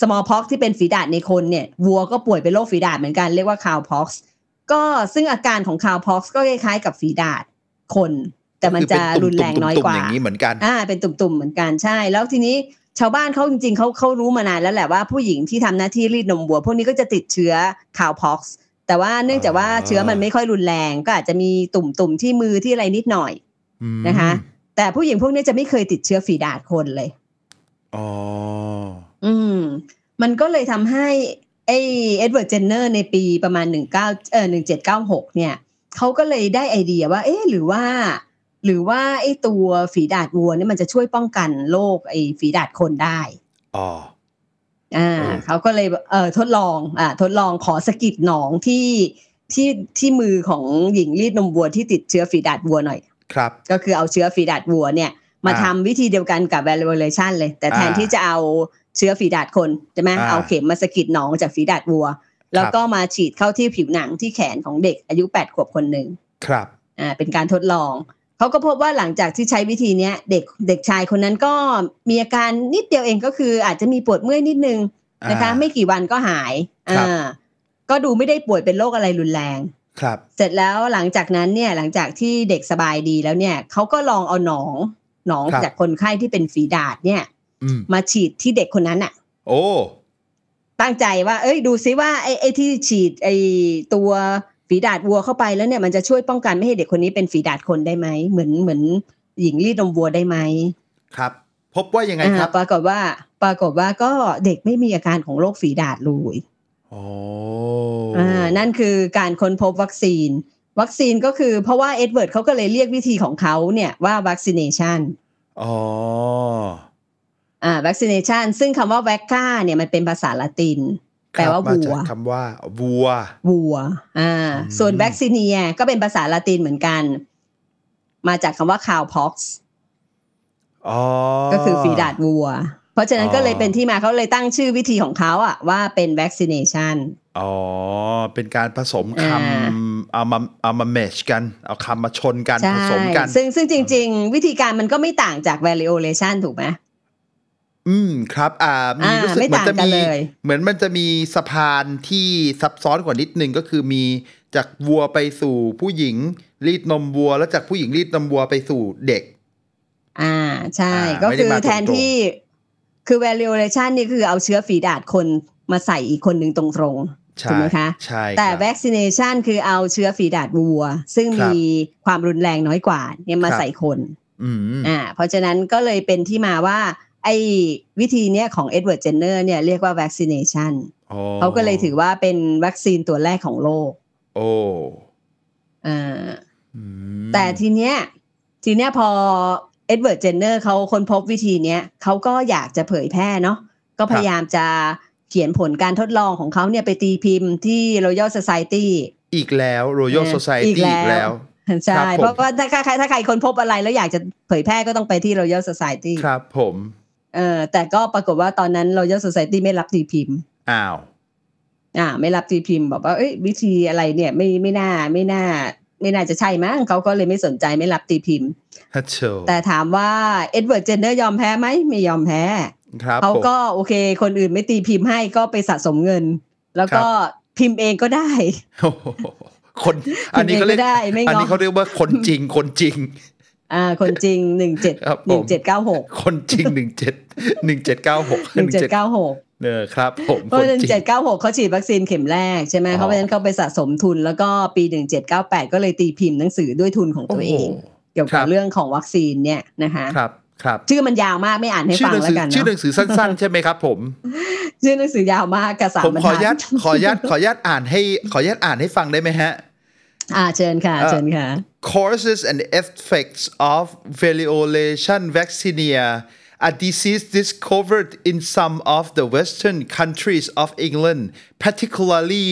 small pox ที่เป็นฝีดาษในคนเนี่ย วัวก็ป่วยเป็นโรคฝีดาษเหมือนกันเรียกว่า cowpox ก็ซึ่งอาการของ cowpox ก็คล้ายๆกับฝีดาษคน แต่มันจะคือเป็นรุนแรงน้อยกว่าตุ่มๆอย่างนี้เหมือนกันอ่า เป็นตุ่มๆเหมือนกันใช่ แล้วทีนี้ชาวบ้านเขาจริงๆเขาเขารู้มานานแล้วแหละว่าผู้หญิงที่ทำหน้าที่รีดนมวัว พวกนี้ก็จะติดเชื้อ cowpox แต่ว่าเนื่องจากว่าอ่าเชื้อมันไม่ค่อยรุนแรงก็อาจจะมีตุ่มๆที่มือที่อะไรนิดหน่อยอืมนะคะ แต่ผู้หญิงพวกนี้จะไม่เคยติดเชื้อฝีดาษคนเลยอ๋ออืม มันก็เลยทำให้ไอเอ็ดเวิร์ดเจนเนอร์ในปีประมาณหนึ่งเก้าเออหนึ่งเจ็ดเก้าหกเนี่ยเขาก็เลยได้ไอเดียว่า เอ๊ะหรือว่า หรือว่าไอตัวฝีดาษวัวเนี่ยมันจะช่วยป้องกันโรคไอฝีดาษคนได้อ๋อ อ่าเออเขาก็เลยเออทดลองอ่าทดลองขอสะกิดหนองที่ที่ที่มือของหญิงรีดนมวัวที่ติดเชื้อฝีดาษวัวหน่อย ครับ ก็คือเอาเชื้อฝีดาษวัวเนี่ยมาอ่าทำวิธีเดียวกันกับ variolation เลย แต่แทนอ่าที่จะเอาเชื้อฝีดาษคนใช่ไหมอ่าเอาเข็มมาสะกิดหนองจากฝีดาษวัว แล้วก็มาฉีดเข้าที่ผิวหนังที่แขนของเด็กอายุ8ขวบคนหนึ่งครับอ่าเป็นการทดลอง เขาก็พบว่าหลังจากที่ใช้วิธีเนี้ยเด็กเด็กชายคนนั้นก็มีอาการนิดเดียวเองก็คือ อาจจะมีปวดเมื่อยนิดนึงนะคะอ่าไม่กี่วันก็หายครับอ่าก็ดูไม่ได้ป่วยเป็นโรคอะไรรุนแรงครับ เสร็จแล้วหลังจากนั้นเนี่ยหลังจากที่เด็กสบายดีแล้วเนี่ยเขาก็ลองเอาหนองหนองครับจากคนไข้ที่เป็นฝีดาษเนี่ยอืมมาฉีดที่เด็กคนนั้นน่ะ โอ้ตั้งใจว่า เอ้ยดูซิว่าไอ้ไอ้ที่ฉีดไอ้ตัว ฝีดาษวัวเข้าไปแล้วเนี่ยมันจะช่วยป้องกันไม่ให้เด็กคนนี้เป็นฝีดาษคนได้ไหมเหมือนเหมือนหญิงรีดนมวัวได้ไหมครับ พบว่ายังไงครับอ่าปรากฏว่า ปรากฏว่าก็เด็กไม่มีอาการของโรคฝีดาษเลยโอ้อ่านั่นคือการค้นพบวัคซีน วัคซีนก็คือเพราะว่าเอ็ดเวิร์ดเขาก็เลยเรียกวิธีของเขาเนี่ยว่า vaccination อ๋ออ่า vaccination ซึ่งคำว่า vacca เนี่ยมันเป็นภาษาละติน แปลว่าครับวัวมจกคำว่าวัววัว อ่าอืมส่วน vaccinia ก็เป็นภาษาละตินเหมือนกัน มาจากคำว่า cowpox อ๋อก็คือฝีดาดวัว เพราะฉะนั้นอ๋อก็เลยเป็นที่มาเขาเลยตั้งชื่อวิธีของเขาอะว่าเป็น vaccination อ๋อ เป็นการผสมคอ่าำเอามาเอามาเมชกัน เอาคำมาชนกันใช่ผสมกัน ซึ่งซึ่งจริง ๆ วิธีการมันก็ไม่ต่างจาก variolation ถูกไหม อืมครับอ่ามีอ่ารู้สึกไม่เหมือนต่างจะกันมีเลยเหมือนมันจะมีสะพานที่ซับซ้อนกว่านิดนึงก็คือมีจากวัวไปสู่ผู้หญิงรีดนมวัว แล้วจากผู้หญิงรีดนมวัวไปสู่เด็ก อ่าใช่อ่าก็ไม่ได้คือมาตรงๆแทนที่คือ variolation นี่คือเอาเชื้อฝีดาดคนมาใส่อีกคนหนึ่งตรงๆใช่ถูกไหมคะใช่แต่ครับ vaccination คือเอาเชื้อฝีดาดวัว ซึ่งครับมีความรุนแรงน้อยกว่า เนี่ยมาครับใส่คนอืมอ่าเพราะฉะนั้นก็เลยเป็นที่มาว่า ไอ้วิธีเนี้ยของเอ็ดเวิร์ดเจนเนอร์เนี่ยเรียกว่า vaccination อ๋อเขาก็เลยถือว่าเป็นวัคซีนตัวแรกของโลก โอ้อ่าอืมแต่ทีเนี้ยทีเนี้ยพอเอ็ดเวิร์ดเจนเนอร์เขาค้นพบวิธีเนี้ยเขาก็อยากจะเผยแพร่เนาะก็พยายามจะเขียนผลการทดลองของเขาเนี่ยไปตีพิมพ์ที่ Royal Society อีกแล้ว Royal เออ Society อีกแล้วอีกแล้วใช่ครับผมเพราะว่าถ้าใครถ้าใครค้นพบอะไรแล้วอยากจะเผยแพร่ก็ต้องไปที่ Royal Society ครับผม เออแต่ก็ปรากฏว่าตอนนั้น Royal Society ไม่รับตีพิมพ์ อ้าว อ่า ไม่รับตีพิมพ์ บอกว่าเอ้ยวิธีอะไรเนี่ยไม่ไม่น่าไม่น่า ไม่น่าจะใช่มั้งเขาก็เลยไม่สนใจไม่รับตีพิมพ์ฮัทโชแต่ถามว่าเอ็ดเวิร์ดเจนเนอร์ยอมแพ้ไหมไม่ยอมแพ้ครับเขาผมก็โอเค คนอื่นไม่ตีพิมพ์ให้ก็ไปสะสมเงิน แล้วก็พิมพ์เองก็ได้โอ้โหคนอันนี้เขาเรียกพิมพ์เองก็ได้ไม่ง้ออัอันนี้เขาเรียกว่าคนจริงคนจริง อ่าคนจริงหนึ่งเจ็ดครับผมหนึ่งเจ็ดเก้าหกคนจริงหนึ่งเจ็ดหนึ่งเจ็ดเก้าหกหนึ่งเจ็ดเก้าหกเออครับผมเพราะคนหนึ่งจริเจ็ดงเก้าหกเขาฉีดวัคซีนเข็มแรกใช่ไหมอ๋อเขาเพราะฉะนั้นเขาไปสะสมทุนแล้วก็ปีหนึ่งเจ็ดเก้าแปดก็เลยตีพิมพ์หนังสือด้วยทุนของตัวเองโอ้โหเกี่ยวครักับบเรื่องของวัคซีนเนี่ยนะคะครับครับชื่อมันยาวมากไม่อ่านให้ชื่อฟังหนังแล้สืวอกันชื่อหเนาะนังสือสั้นๆ ใช่ไหมครับ ผมชื่อหนังสือยาวมากกับสามผมบรรขออทันุญาตดขออนุญาตขออนุญาตอ่านให้ขออนุญาตอ่านให้ฟังได้ไหมฮะ อ่าเชิญค่ะ เอ่อ เชิญค่ะ Causes and effects of variolation vaccinia, a disease discovered in some of the western countries of England, particularly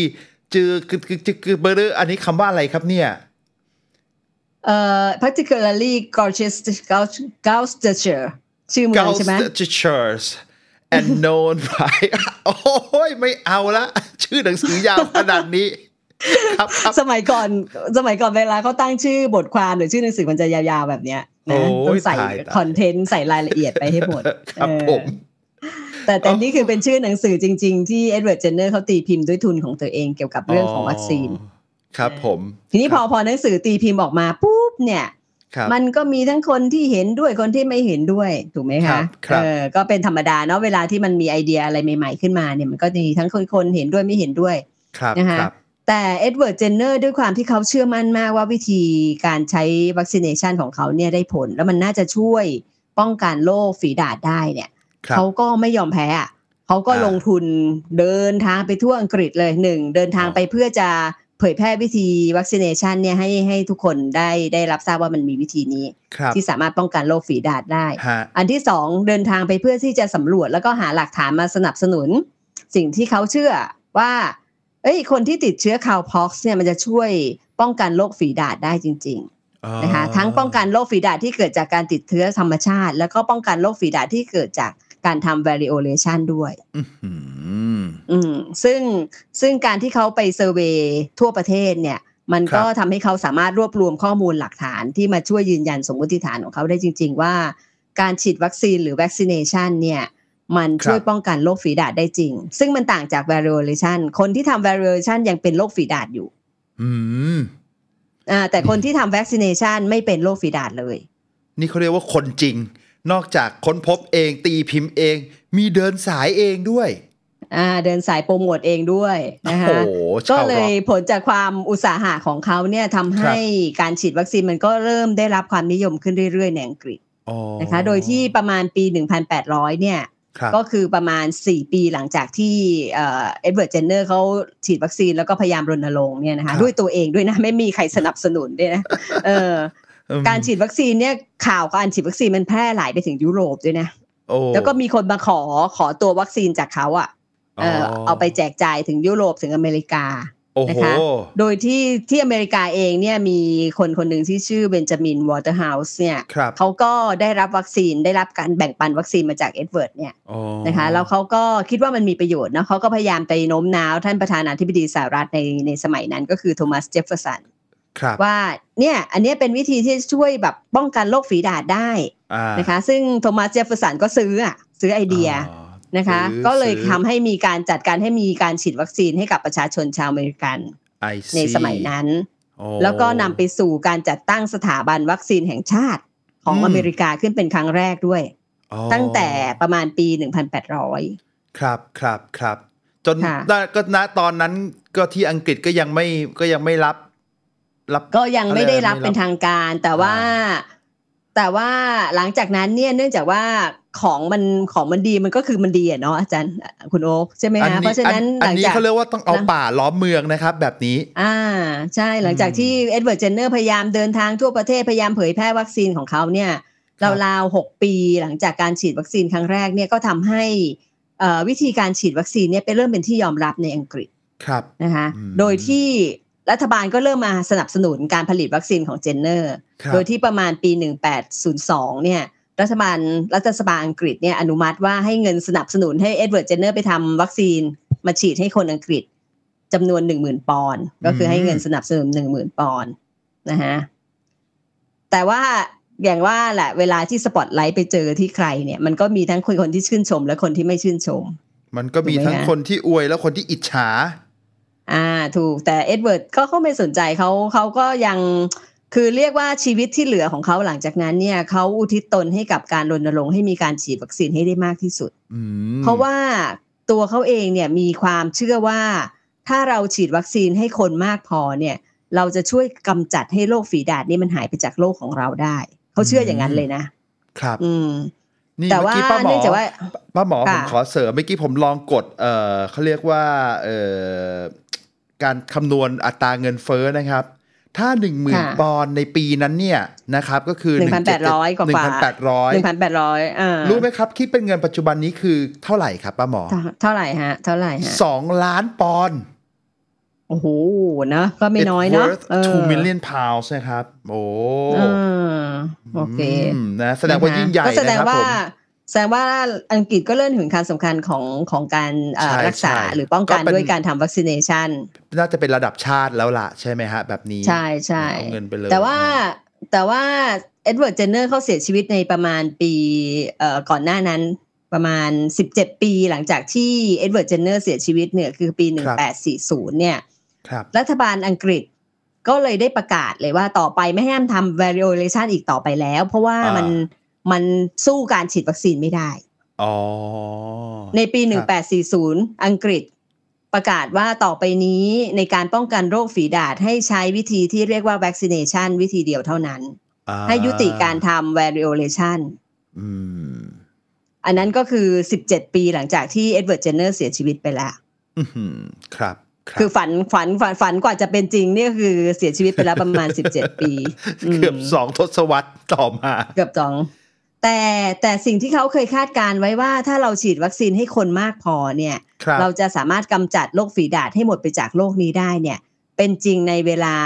จือคือคือคือคือเบอร์อันนี้คำว่าอะไรครับเนี่ย เอ่อ particularly Gloucester Gloucestershire ชื่อเมืองใช่ไหม Gloucestershire and known by โอ้ยไม่เอาละ ชื่อหนังสือยาวขนาดนี้ ครับครับ สมัยก่อนสมัยก่อนเวลาเขาตั้งชื่อบทความหรือชื่อหนังสือมันจะยาวๆแบบเนี้ยโอ้นะยต้องใส่ตายตาย content ใส่รายละเอียดไปให้หมดครับเออผมแต่แต่นี่คือเป็นชื่อหนังสือจริง ๆ ที่เอ็ดเวิร์ดเจนเนอร์เขาตีพิมพ์ด้วยทุนของตัวเองเกี่ยวกับเรื่องของวัคซีน ครับผม ทีนี้พอพอหนังสือตีพิมพ์ออกมาปุ๊บเนี่ยครับมันก็มีทั้งคนที่เห็นด้วยคนที่ไม่เห็นด้วยถูกไหมคะครับครับเออก็เป็นธรรมดาเนาะเวลาที่มันมีไอเดียอะไรใหม่ ๆขึ้นมาเนี่ยมันก็จะมีทั้งคนคนเห็นด้วยไม่เห็นด้วยครับนะคะครับ แต่เอ็ดเวิร์ดเจนเนอร์ด้วยความที่เขาเชื่อมั่นมากว่าวิธีการใช้ vaccination ของเขาเนี่ยได้ผล แล้วมันน่าจะช่วยป้องกันโรคฝีดาษได้เนี่ยครับเขาก็ไม่ยอมแพ้อะเขาก็อ่าลงทุนเดินทางไปทั่วอังกฤษเลยหนึ่งเดินทางอ๋อไปเพื่อจะเผยแพร่วิธี vaccination เนี่ยให้ให้ทุกคนได้ได้รับทราบว่ามันมีวิธีนี้ครับที่สามารถป้องกันโรคฝีดาษได้ฮะอันที่สองเดินทางไปเพื่อที่จะสำรวจแล้วก็หาหลักฐานมาสนับสนุน สิ่งที่เขาเชื่อว่า เอ้ยคนที่ติดเชื้อ cowpox เนี่ยมันจะช่วยป้องกันโรคฝีดาษได้จริง ๆนะคะ ทั้งป้องกันโรคฝีดาษที่เกิดจากการติดเชื้อธรรมชาติ แล้วก็ป้องกันโรคฝีดาษที่เกิดจากการทำ variolation ด้วยอืมอืมซึ่งซึ่งการที่เขาไปเซอร์เวยทั่วประเทศเนี่ย มันก็ครับทำให้เขาสามารถรวบรวมข้อมูลหลักฐานที่มาช่วยยืนยันสมมติฐานของเขาได้จริง ๆ ว่า การฉีดวัคซีนหรือ vaccination เนี่ย มันช่วยป้องกันโรคฝีดาษได้จริง ซึ่งมันต่างจาก variolation คนที่ทำ variolation ยังเป็นโรคฝีดาษอยู่ อืมอ่าแต่คนที่ทำ vaccination ไม่เป็นโรคฝีดาษเลย นี่เขาเรียกว่าคนจริง นอกจากค้นพบเองตีพิมพ์เอง มีเดินสายเองด้วยอ่าเดินสายโปรโมทเองด้วยนะคะโอ้โหก็ชาวร็อกก็เลยผลจากความอุตสาหะของเขาเนี่ยทำให้การฉีดวัคซีนมันก็เริ่มได้รับความนิยมขึ้นเรื่อยๆในอังกฤษอ๋อนะคะ โดยที่ประมาณปี 1800 เนี่ยครับ ก็คือประมาณ 4 ปีหลังจากที่เอ็ดเวิร์ดเจนเนอร์เขาฉีดวัคซีนแล้วก็พยายามรณรงค์เนี่ยนะคะด้วยตัวเองด้วยนะไม่มีใครสนับสนุนด้วยนะเอออืมการฉีดวัคซีนเนี่ยข่าวการฉีดวัคซีนมันแพร่หลายไปถึงยุโรปด้วยนะโอ้แล้วก็มีคนมาขอขอตัววัคซีนจากเขาอะเออเอาไปแจกจ่ายถึงยุโรปถึงอเมริกาโอ้โห นะคะโดยที่ที่อเมริกาเองเนี่ยมีคนคนหนึ่งที่ชื่อเบนจามินวอเตอร์เฮาส์เนี่ยครับเขาก็ได้รับวัคซีนได้รับการแบ่งปันวัคซีนมาจากเอ็ดเวิร์ดเนี่ยอ๋อนะคะแล้วเขาก็คิดว่ามันมีประโยชน์นะเขาก็พยายามไปโน้มน้าวท่านประธานาธิบดีสหรัฐในในสมัยนั้นก็คือโทมัสเจฟเฟอร์สันครับว่าเนี่ยอันเนี้ยเป็นวิธีที่ช่วยแบบป้องกันโรคฝีดาษได้อ่านะคะซึ่งโทมัสเจฟเฟอร์สันก็ซื้ออะซื้อไอเดียอ๋อ นะคะซื้อก็เลยซื้อทำให้มีการจัดการให้มีการฉีดวัคซีนให้กับประชาชนชาวอเมริกัน I see ในสมัยนั้นโอ้แล้วก็นำไปสู่การจัดตั้งสถาบันวัคซีนแห่งชาติของอืมอเมริกาขึ้นเป็นครั้งแรกด้วยอ๋อตั้งแต่ประมาณปี 1800 ครับครับครับจนค่ะณก็ณตอนนั้นก็ที่อังกฤษก็ยังไม่ก็ยังไม่รับรับ ก็ยังไม่ได้รับอะไรเป็นทางการแต่ว่า แต่ว่าหลังจากนั้นเนี่ยเนื่องจากว่าของมันของมันดีมันก็คือมันดีอะเนาะอาจารย์คุณโอ๊คใช่ไหมอันคะนี้เพราะฉะนั้นอัหลังนี้จากเขาเรียกว่าต้องเอานะป่าล้อมเมืองนะครับ แบบนี้ อ่าใช่หลังจากที่เอ็ดเวิร์ดเจนเนอร์พยายามเดินทางทั่วประเทศพยายามเผยแพร่วัคซีนของเขาเนี่ยครับราวๆหกปีหลังจากการฉีดวัคซีนครั้งแรกเนี่ยก็ทำให้เอ่อวิธีการฉีดวัคซีนเนี่ยเป็นเริ่มเป็นที่ยอมรับในอังกฤษครับนะคะอืมโดยที่ รัฐบาลก็เริ่มมาสนับสนุนการผลิตวัคซีนของเจนเนอร์ครับโดยที่ประมาณปี 1802 เนี่ย รัฐบาลรัฐสภาอังกฤษเนี่ยอนุมัติว่าให้เงินสนับสนุนให้เอ็ดเวิร์ดเจนเนอร์ไปทำวัคซีนมาฉีดให้คนอังกฤษจำนวน10,000ปอนด์ก็คือให้เงินสนับสนุน10,000ปอนด์นะฮะแต่ว่าอย่างว่าแหละเวลาที่สปอตไลท์ไปเจอที่ใครเนี่ย มันก็มีทั้งคนคนที่ชื่นชม และคนที่ไม่ชื่นชม มันก็มีถูกไหมทั้งฮะคนที่อวยและคนที่อิจฉา อ่าถูกแต่เอ็ดเวิร์ดก็เขาไม่สนใจเขาเขาก็ยังคือเรียกว่าชีวิตที่เหลือของเขาหลังจากนั้นเนี่ยเขาอุทิศตนให้กับการรณรงค์ให้มีการฉีดวัคซีนให้ได้มากที่สุดอืมเพราะว่าตัวเขาเองเนี่ยมีความเชื่อว่า ถ้าเราฉีดวัคซีนให้คนมากพอเนี่ย เราจะช่วยกำจัดให้โรคฝีดาษนี่มันหายไปจากโลกของเราได้ เขาเชื่ออย่างนั้นเลยนะ ครับ อืมนี่แต่เมื่อว่ากี้ป้าหมอเนื่องจากว่าป้าหมอผมค่ะขอเสริมเมื่อกี้ผมลองกด เอ่อเขาเรียกว่า เอ่อ การคำนวณอัตราเงินเฟ้อนะครับ ถ้าหนึ่งหมื่นปอนด์ในปีนั้นเนี่ยนะครับก็คือ 1,800 กว่าหนึ่งพันแปดร้อยหนึ่งพันแปดร้อยอ่ารู้ไหมครับ คิดเป็นเงินปัจจุบันนี้คือเท่าไหร่ครับป้าหมอ เท่าเท่าไหร่ฮะ เท่าไหร่ฮะสองล้านปอนด์โอ้โหนะก็ไม่ It's น้อยเนาะ worth เออ two million pounds นะครับ โอ้อ่าโอเคมนะแสดงว่ายิ่งใหญ่ก็แสดนะงครับว่าผม แสดงว่าอังกฤษก็เริ่มถึงการสำคัญของของการเอ่อใช่รักษาใช่หรือป้องกันก็เป็นด้วยการทำวัคซีเนชันน่าจะเป็นระดับชาติแล้วล่ะ ใช่ไหมฮะ แบบนี้ ใช่ใช่เอาเงินไปเลย แต่ว่าแต่ว่าเอ็ดเวิร์ดเจนเนอร์เขาเสียชีวิตในประมาณปีเอ่อก่อนหน้านั้นประมาณ 17 ปีหลังจากที่เอ็ดเวิร์ดเจนเนอร์เสียชีวิตเนี่ยคือปี 1840 เนี่ยครับรัฐบาลอังกฤษก็เลยได้ประกาศเลยว่าต่อไปไม่ให้ห้ามทำ variolation อีกต่อไปแล้ว เพราะว่าอ่ามัมัน มันสู้การฉีดวัคซีนไม่ได้อ๋อในปีครับ1840 อังกฤษประกาศว่าต่อไปนี้ในการป้องกันโรคฝีดาษให้ใช้วิธีที่เรียกว่า vaccination วิธีเดียวเท่านั้นอ่าให้ยุติการทำ variolation อืมอันนั้นก็คือ 17 ปีหลังจากที่เอ็ดเวิร์ดเจนเนอร์เสียชีวิตไปแล้วอื้อหือครับรับ คือฝันฝันฝันฝันกว่าจะเป็นจริงเนี่ยคือเสียชีวิตไปแล้วประมาณ 17 ปีมเกือบสองทศวรรษต่อมา เกือบสอง แต่แต่สิ่งที่เขาเคยคาดการไว้ว่าถ้าเราฉีดวัคซีนให้คนมากพอเนี่ยครับเราจะสามารถกำจัดโรคฝีดาษให้หมดไปจากโลกนี้ได้เนี่ย เป็นจริงในเวลา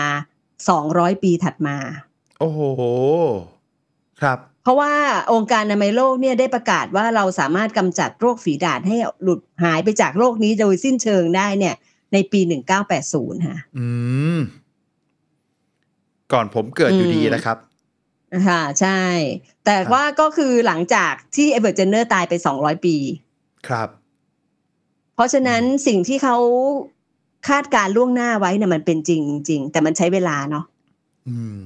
200ปีถัดมา โอ้โห ครับ เพราะว่าองค์การอนามัยโลกเนี่ยได้ประกาศว่าเราสามารถกำจัดโรคฝีดาษให้หลุดหายไปจากโลกนี้โดยสิ้นเชิงได้เนี่ย ในปี1980ค่ะ อืม ก่อนผมเกิดอยู่อืมดีนะครับ ค่ะใช่ แต่ครับว่าก็คือหลังจากที่เอ็ดเวิร์ดเจนเนอร์ตายไป200ปี ครับ เพราะฉะนั้นสิ่งที่เขาคาดการณ์ล่วงหน้าไว้เนี่ยมันเป็นจริงจริงแต่มันใช้เวลาเนาะอืม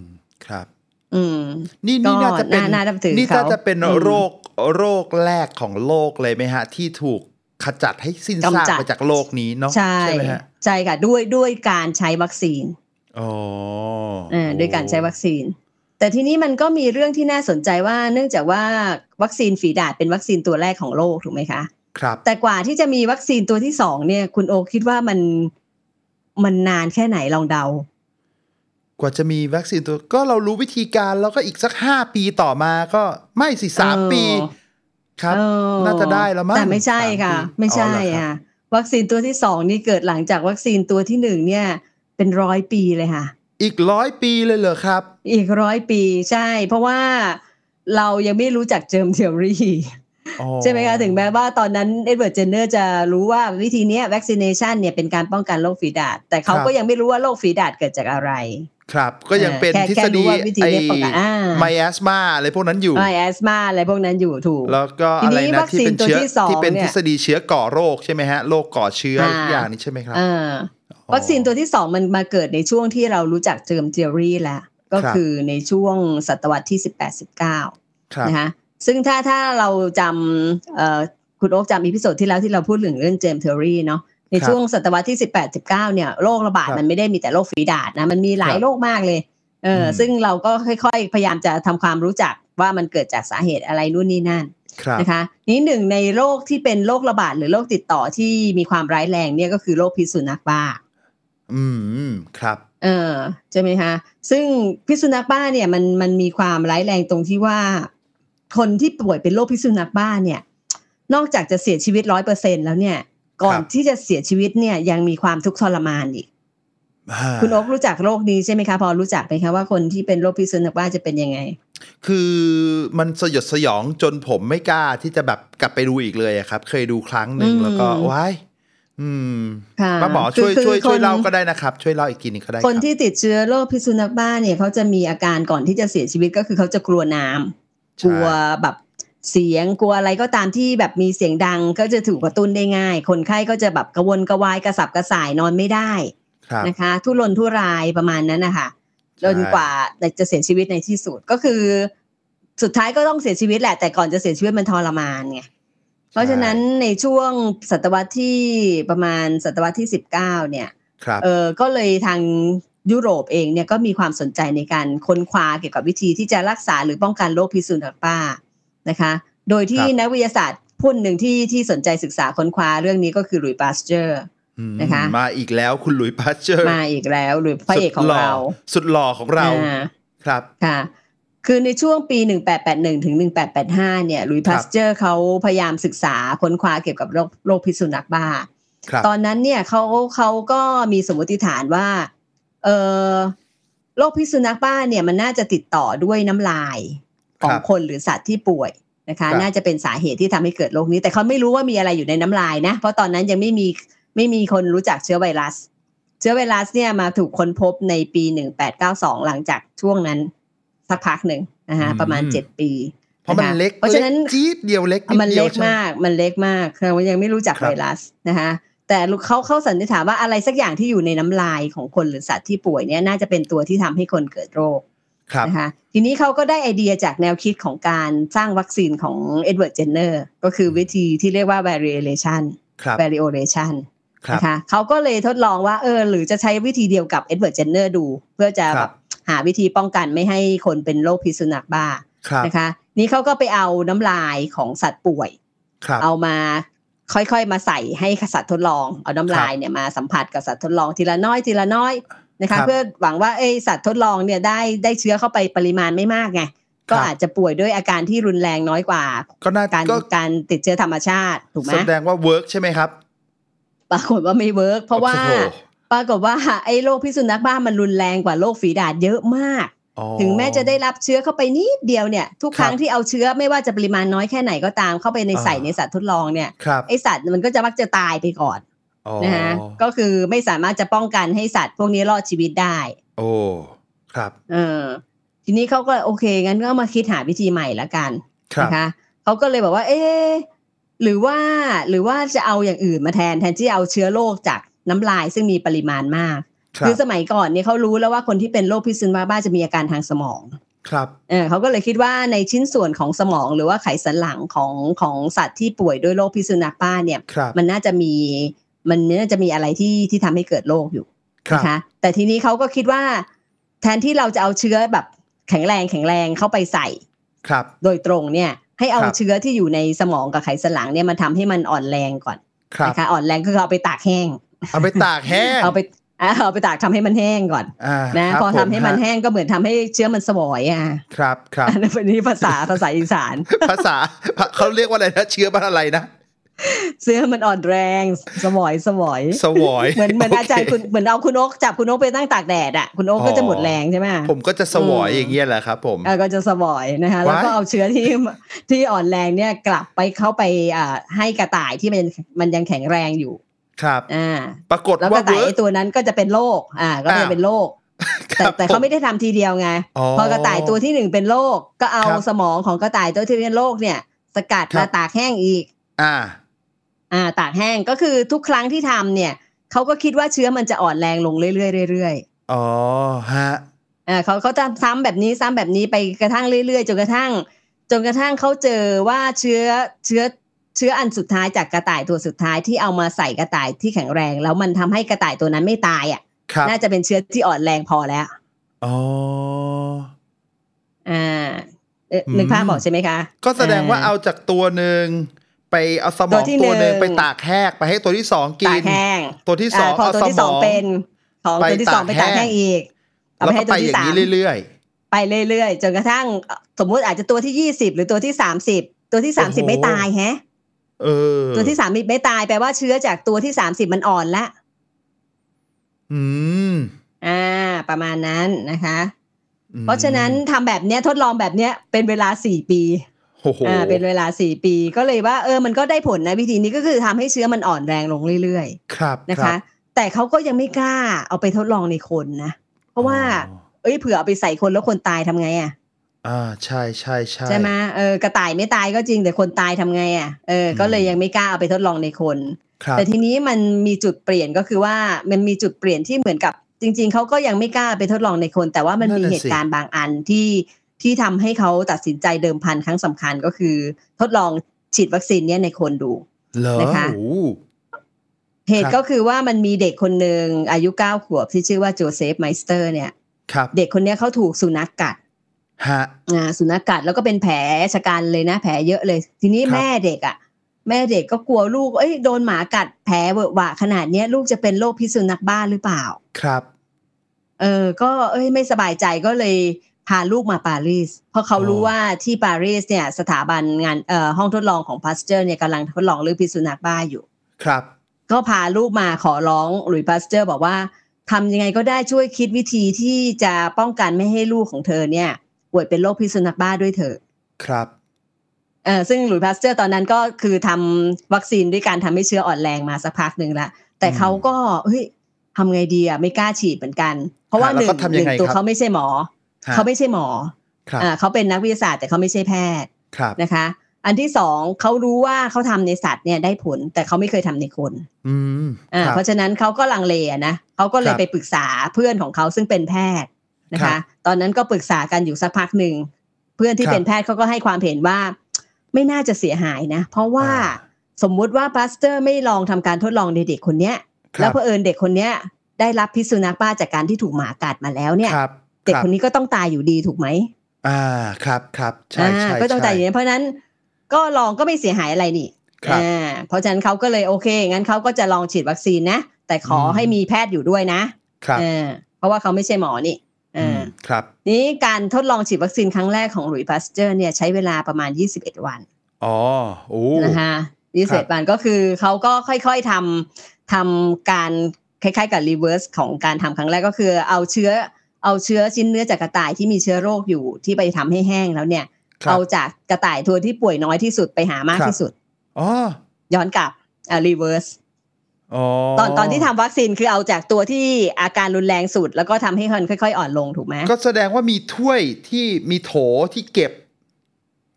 ครับ อืม นี่นี่ก็น่าจะเป็นน่าน่านับถือนี่เขาน่าจะเป็นอืมโรคโรคแรกของโลกเลยไหมฮะ ที่ถูกขจัดให้สิ้นซากกำจัดไปจากโลกนี้เนาะใช่ไหมฮะใช่ค่ะด้วยด้วยการใช้วัคซีนอ๋อเออด้วยการใช้วัคซีน แต่ทีนี้มันก็มีเรื่องที่น่าสนใจว่าเนื่องจากว่าวัคซีนฝีดาดเป็นวัคซีนตัวแรกของโลกถูกไหมคะครับแต่กว่าที่จะมีวัคซีนตัวที่สองเนี่ย คุณโอคิดว่ามันมันนานแค่ไหนลองเดา กว่าจะมีวัคซีนตัวก็เรารู้วิธีการแล้วก็อีกสักห้าปีต่อมาก็ไม่สิสามเออปี ครับเออน่าจะได้แล้วมั้งแต่ไม่ใช่ค่ะสามปีไม่ใช่อ๋อเหรอครับค่ะวัคซีนตัวที่สองนี่เกิดหลังจากวัคซีนตัวที่หนึ่งเนี่ย เป็นร้อยปีเลยค่ะ อีกร้อยปีเลยเหรอครับ อีกร้อยปีใช่ เพราะว่าเรายังไม่รู้จักเจิมเทอรี่อ๋อใช่ไหมคะถึงแม้ว่าตอนนั้นเอ็ดเวิร์ดเจนเนอร์จะรู้ว่าวิธีเนี้ย vaccination เนี่ยเป็นการป้องกันโรคฝีดาษแต่เขาก็ยังไม่รู้ว่าโรคฝีดาษเกิดจากอะไร ครับ ก็ยังเป็นแค่ทฤแค่ษรู้ฎีว่าวิธีไอ้เนี้ยป้องกันอ่าไมแอสมาอะไรพวกนั้นอยู่ไอแอสมาอะไรพวกนั้นอยู่ถูก แล้วก็ทีอะไรนี้นะวัคที่ซีนเป็นเชื้อตัวที่สองที่เป็นเนี่ทยฤษฎีเชื้อก่อโรคใช่ไหมฮะโรคก่อเชื้ออ่าทุกอย่างนี้ใช่ไหมครับเออ วัคซีนตัวที่สองมันมาเกิดในช่วงที่เรารู้จัก germ theory แล้ว ก็ครับคือในช่วงศตวรรษที่สิบแปดสิบเก้าครับนะคะซึ่งถ้าถ้าเราจำเอ่อคุณโอ๊กจำ episode ที่แล้วที่เราพูดถึงเรื่อง germ theory เนาะในครับช่วงศตวรรษที่18 19เนี่ยโรคระบาดครับมันไม่ได้มีแต่โรคฝีดาษนะมันมีหลายครับโรคมากเลยเอออมซึ่งเราก็ค่อยๆ พยายามจะทำความรู้จักว่ามันเกิดจากสาเหตุอะไรนู่นนี่นั่นครับนะคะนี่หนึ่งในโรคที่เป็นโรคระบาดหรือโรคติดต่อที่มีความร้ายแรงเนี่ยก็คือโรคพิษสุนัขบ้า อืม ครับ เออใช่ไหมคะซึ่งพิษสุนัขบ้าเนี่ยมันมันมีความร้ายแรงตรงที่ว่า คนที่ป่วยเป็นโรคพิษสุนัขบ้าเนี่ย นอกจากจะเสียชีวิตร้อยเปอร์เซ็นแล้วเนี่ย ก่อนครับที่จะเสียชีวิตเนี่ยยังมีความทุกข์ทรมานอีกอ่าคุณโอ๊ครู้จักโรคนี้ใช่ไหมคะ พอรู้จักไหมคะว่าคนที่เป็นโรคพิษสุนัขบ้าจะเป็นยังไง คือมันสยดสยองจนผมไม่กล้าที่จะแบบกลับไปดูอีกเลยอะครับ เคยดูครั้งหนึ่งอืมแล้วก็ว้าย อืมค่ะป้าหมอช่วยคือช่วยคือช่วยคนเล่าก็ได้นะครับ ช่วยเล่าอีกทีหนึงก็ได้ คนรับที่ติดเชื้อโรคพิษสุนัขบ้าเนี่ยเขาจะมีอาการก่อนที่จะเสียชีวิตก็คือเขาจะกลัวน้ำใช่กลัวแบบเสียงกลัวอะไรก็ตามที่แบบมีเสียงดังก็จะถูกกระตุ้นได้ง่าย คนไข้ก็จะแบบกระวนกระวายกระสับกระส่ายนอนไม่ได้ครับนะคะ ทุรนทุรายประมาณนั้นนะคะจนกว่าจะเสียชีวิตในที่สุดก็คือ สุดท้ายก็ต้องเสียชีวิตแหละ แต่ก่อนจะเสียชีวิตมันทรมานไง เพราะฉะนั้นในช่วงศตวรรษที่ประมาณศตวรรษที่สิบเก้าเนี่ยครับเออก็เลยทางยุโรปเองเนี่ยก็มีความสนใจในการค้นคว้าเกี่ยวกับวิธีที่จะรักษาหรือป้องกันโรคพิษสุนัขบ้านะคะ โดยที่ครับนักวิทยาศาสตร์ผู้หนึ่งที่ที่สนใจศึกษาค้นคว้าเรื่องนี้ก็คือหลุยส์ปาสเจอร์อืมนะคะมาอีกแล้วคุณหลุยส์พาสเจอร์มาอีกแล้วหรือพระเอกของเรา สุดหล่อของเราอ่าครับค่ะ คือในช่วงปี 1881 ถึง 1885 เนี่ยหลุยส์ครัพาบสเจอร์เขาพยายามศึกษาค้นคว้าเกี่ยวกับโรคโรคพิษสุนัขบ้าครับตอนนั้นเนี่ยเขาเขาก็มีสมมติฐานว่าเออโรคพิษสุนัขบ้าเนี่ยมันน่าจะติดต่อด้วยน้ำลายของครับคนหรือสัตว์ที่ป่วยนะคะครับน่าจะเป็นสาเหตุที่ทำให้เกิดโรคนี้ แต่เขาไม่รู้ว่ามีอะไรอยู่ในน้ำลายนะ เพราะตอนนั้นยังไม่มีไม่มีคนรู้จักเชื้อไวรัส เชื้อไวรัสเนี่ยมาถูกค้นพบในปี 1892 หลังจากช่วงนั้น สักพักหนึ่งนะคะประมาณ7ปีเพราะมันเล็กเพราะฉะนั้นล็จี๊ดเดียวเล็กดมันดียเล็วกใช่ไหมากมันเล็กมากเรายังไม่รู้จักครับไวรัสนะคะแต่เขาเขาสันนิษฐานว่าอะไรสักอย่างที่อยู่ในน้ำลายของคนหรือสัตว์ที่ป่วยเนี่ยน่าจะเป็นตัวที่ทำให้คนเกิดโรคครับนะคะทีนี้เขาก็ได้ไอเดียจากแนวคิดของการสร้างวัคซีนของเอ็ดเวิร์ดเจนเนอร์ก็คือวิธีที่เรียกว่า variolation ครับ variolation ครับนะคะเขาก็เลยทดลองว่าเออหรือจะใช้วิธีเดียวกับเอ็ดเวิร์ดเจนเนอร์ดู เพื่อจะแบรับ หาวิธีป้องกันไม่ให้คนเป็นโรคพิษสุนัขบ้าครับนะคะ นี่เขาก็ไปเอาน้ำลายของสัตว์ป่วยครับเอามาค่อยๆ มาใส่ให้สัตว์ทดลอง เอาน้ำลายเนี่ยมาสัมผัสกับสัตว์ทดลองทีละน้อยทีละน้อยนะคะครับเพื่อหวังว่าเอ้ยสัตว์ทดลองเนี่ยได้ได้เชื้อเข้าไปปริมาณไม่มากไงก็ครับอาจจะป่วยด้วยอาการที่รุนแรงน้อยกว่า ก็น่าการก็การติดเชื้อธรรมชาติถูกไหมแสดงว่า work ใช่ไหมครับ ปรากฏว่าไม่ work เพราะว่าโอ้โห ปรากฏว่าไอ้โรคพิษสุนัขบ้ามันรุนแรงกว่าโรคฝีดาษเยอะมากอ๋อถึงแม้จะได้รับเชื้อเข้าไปนิดเดียวเนี่ย ทุกครั้งครับที่เอาเชื้อไม่ว่าจะปริมาณน้อยแค่ไหนก็ตามเข้าไปในอ่าใส่ในสัตว์ทดลองเนี่ยครับไอ้สัตว์มันก็จะมักจะตายไปก่อนอ๋อนะฮะก็คือไม่สามารถจะป้องกันให้สัตว์พวกนี้รอดชีวิตได้ โอ้ครับ เออ ทีนี้เขาก็โอเคงั้นก็มาคิดหาวิธีใหม่ละกันครับนะคะเขาก็เลยบอกว่า เอ๊ะหรือว่าหรือว่าจะเอาอย่างอื่นมาแทนแทนที่จะเอาเชื้อโรคจาก น้ำลายซึ่งมีปริมาณมากครับคือสมัยก่อนเนี่ยเขารู้แล้วว่าคนที่เป็นโรคพิษสุนัขบ้าจะมีอาการทางสมองครับเออเขาก็เลยคิดว่าในชิ้นส่วนของสมองหรือว่าไขสันหลังของของสัตว์ที่ป่วยด้วยโรคพิษสุนัขบ้าเนี่ยครับมันน่าจะมีมันน่าจะมีอะไรที่ที่ทำให้เกิดโรคอยู่ครับนะคะแต่ทีนี้เขาก็คิดว่า แทนที่เราจะเอาเชื้อแบบแข็งแรงแข็งแรงเข้าไปใส่ครับ โดยตรงเนี่ย ให้เอาครับเชื้อที่อยู่ในสมองกับไขสันหลังเนี่ยมันทำให้มันอ่อนแรงก่อนครับนะคะอ่อนแรงก็คือเอาไปตากแห้ง เอาไปตากแห้งเอาไปอ่าเอาไปตากทำให้มันแห้งก่อนอ่านะครับพอทำให้มันผแห้งก็เหมือนทำให้เชื้อมันสวอยอะครับครับอันนี้เป็นภาษาภาษาอีสาน ภาษาเขาเรียกว่าอะไรนะเชื้อมันอะไรนะเสื้อมันอ่อนแรง สมอยสมอยสวอยเหมือนเหมือนโคอาจารย์คุณเหมือนเอาคุณโอ๊กจับคุณโอ๊กไปตั้งตากแดดอะคุณโอ๊กก็จะหมดแรงใช่ไหมผมก็จะสวอยอืมอย่างเงี้ยแหละครับ ผมเออก็จะสมอยนะคะแล้วก็ว้ายเอาเชื้อที่ที่อ่อนแรงเนี่ยกลับไปเข้าไปอ่าให้กระต่ายที่มันมันยังแข็งแรงอยู่ ครับอ่าปรากฏแล้วกว่าระต่ายเวิร์ไอ้ตัวนั้นก็จะเป็นโรคอ่าก็อ้าจะวเป็นโรคครัแต่บแต่เขาไม่ได้ทำทีเดียวไงอ๋อพอกระต่ายตัวที่หนึ่งเป็นโรคก็เอาครับสมองของกระต่ายตัวที่เป็นโรคเนี่ย สกัดครัมาบตากแห้งอีก อ่า อ่า ตากแห้งก็คือทุกครั้งที่ทำเนี่ยเขาก็คิดว่าเชื้อมันจะอ่อนแรงลงเรื่อยๆเรื่อยอ๋อฮะๆอ่าเขาเขาจะซ้ำแบบนี้ซ้ำแบบนี้ไปกระทั่งเรื่อยๆจนกระทั่ง จนกระทั่งเขาเจอว่าเชื้อเชื้อ เชื้ออันสุดท้ายจากกระต่ายตัวสุดท้ายที่เอามาใส่กระต่ายที่แข็งแรง แล้วมันทำให้กระต่ายตัวนั้นไม่ตายอะครับน่าจะเป็นเชื้อที่อ่อนแรงพอแล้วอ๋ออ่าเอ๊ะอืมนึกภาพบอกใช่ไหมคะ ก็แสดงว่าเอาจากตัวหนึ่งไปเอาสมตัอวงที่ตัวหนึ่งหนึ่งไปตากแห้งไปให้ตัวที่สองกิตานกแห้งตัวที่สองาพอเอาตัวสที่มสององเป็นของไปตัวที่สองไปตาตากกแห้แห้งงอีกเอาแล้วไปก็ให้ไปตัวอที่ย่างสามนี้เรื่อยไปเรื่อยๆจนกระทั่งเอ่อสมมุติอาจจะตัวที่ยี่สิบหรือตัวที่สามสิบตัวที่สามสิบโอ้โหไม่ตายแฮะๆ เออ ตัวที่สามสิบไม่ตายแปลว่าเชื้อจากตัวที่สามสิบมันอ่อนละอืม อ่า ประมาณนั้นนะคะอืมเพราะฉะนั้นทำแบบเนี้ยทดลองแบบเนี้ยเป็นเวลาสี่ปีโอ้โหอ่าเป็นเวลาสี่ปีก็เลยว่าเออมันก็ได้ผลนะวิธีนี้ก็คือทำให้เชื้อมันอ่อนแรงลงเรื่อยครับๆนะรัคะบแต่เขาก็ยังไม่กล้าเอาไปทดลองในคนนะ เพราะว่าอ๋อเอ้ยเผื่อเอาไปใส่คนแล้วคนตายทำไงอะ อ่าใช่ใช่ใช่ ใช่ไหมเออ กระต่ายไม่ตายก็จริง แต่คนตายทำไงอะเออก็เลยยังไม่กล้าเอาไปทดลองในคน ครับแต่ทีนี้มันมีจุดเปลี่ยน ก็คือว่า มันมีจุดเปลี่ยนที่เหมือนกับ จริง ๆ เขาก็ยังไม่กล้าไปทดลองในคน แต่ว่ามันมีเหตุการณ์บางอันที่ ที่ทำให้เขาตัดสินใจเดิมพันครั้งสำคัญ ก็คือทดลองฉีดวัคซีนเนี้ยในคนดูเหรอ นะคะ โอ้เหตุครับ ก็คือว่ามันมีเด็กคนหนึ่งอายุเก้าขวบที่ชื่อว่าโจเซฟไมสเตอร์เนี่ย ครับ เด็กคนเนี้ยเขาถูกสุนัขกัด ฮะอ่าสุนัขกัดแล้วก็เป็นแผลฉกรรจ์เลยนะ แผลเยอะเลย ทีนี้ครับแม่เด็กอะ แม่เด็กก็กลัวลูก เอ้ยโดนหมากัดแผลเวอะหวะขนาดเนี้ย ลูกจะเป็นโรคพิษสุนัขบ้าหรือเปล่า ครับ เออ ก็เอ้ยไม่สบายใจก็เลยพาลูกมาปารีส เพราะเขาอ๋อรู้ว่าที่ปารีสเนี่ย สถาบันงานเอ่อห้องทดลองของพาสเจอร์เนี่ยกำลังทดลองเรื่องพิษสุนัขบ้าอยู่ ครับ ก็พาลูกมาขอร้องหลุยส์พาสเจอร์ บอกว่าทำยังไงก็ได้ช่วยคิดวิธีที่จะป้องกันไม่ให้ลูกของเธอเนี่ย ป่วยเป็นโรคพิษสุนัขบ้าด้วยเถอะ ครับเออซึ่งหลุยส์พาสเจอร์ตอนนั้นก็คือทำวัคซีนด้วยการทำให้เชื้ออ่อนแรงมาสักพักหนึ่งละแต่อืมเขาก็เฮ้ยทำไงดีอะไม่กล้าฉีดเหมือนกัน เพราะว่าฮะหแล้วก็ทำยังไงครับหนึ่งก็ทำหยังนึ่งตัวเขาไม่ใช่หมอฮะเขาไม่ใช่หมอครับอ่าเขาเป็นนักวิทยาศาสตร์แต่เขาไม่ใช่แพทย์ครับนะคะ อันที่สองเขารู้ว่าเขาทำในสัตว์เนี่ยได้ผล แต่เขาไม่เคยทำในคนอืมอ่าครับเพราะฉะนั้นเขาก็ลังเลอะนะเขาก็เลคยรับไปปรึกษาเพื่อนของเขาซึ่งเป็นแพทย์ นะครัคะบตอนนั้นก็ปรึกษากันอยู่สักพักหนึ่งเพื่อนที่ครับเป็นแพทย์เขาก็ให้ความเห็นว่า ไม่น่าจะเสียหายนะ เพราะว่าอ่าสมมุติว่าพาสเตอร์ไม่ลองทำการทดลองในเด็กคนเนี้ยครับแล้วเผอิญเด็กคนเนี้ย ได้รับพิษสุนัขบ้าจากการที่ถูกหมากัดมาแล้วเนี่ยครับเด็กรับคนนี้ก็ต้องตายอยู่ดีถูกไหมอ่าครับครับใช่อ่าใช่ก็ต้องใช่ตายอยู่ดีเพราะฉะนั้นก็ลองก็ไม่เสียหายอะไรนี่ครับอ่าเพราะฉะนั้นเขาก็เลยโอเค งั้นเขาก็จะลองฉีดวัคซีนนะ แต่ขออมให้มีแพทย์อยู่ด้วยนะครับเออเพราะว่าเขาไม่ใช่หมอนี่เออม ครับนี้การทดลองฉีดวัคซีนครั้งแรกของหลุยส์พาสเจอร์เนี่ยใช้เวลาประมาณ 21 วัน อ๋อโอ้นะคะครับ21วันก็คือเขาก็ค่อยๆทำทำการคล้ายๆกับ reverse ของการทำครั้งแรกก็คือ เอาเชื้อเอาเชื้อชิ้นเนื้อจากกระต่ายที่มีเชื้อโรคอยู่ที่ไปทำให้แห้งแล้วเนี่ยครับเอาจากกระต่ายตัวที่ป่วยน้อยที่สุดไปหามากครับที่สุดอ๋อย้อนกลับอ่า reverse อ๋อ ตอนตอนที่ทำวัคซีนคือเอาจากตัวที่อาการรุนแรงสุด แล้วก็ทำให้มันค่อยๆ อ่อนลงถูกไหมก็แสดงว่ามีถ้วยที่มีโถที่เก็บ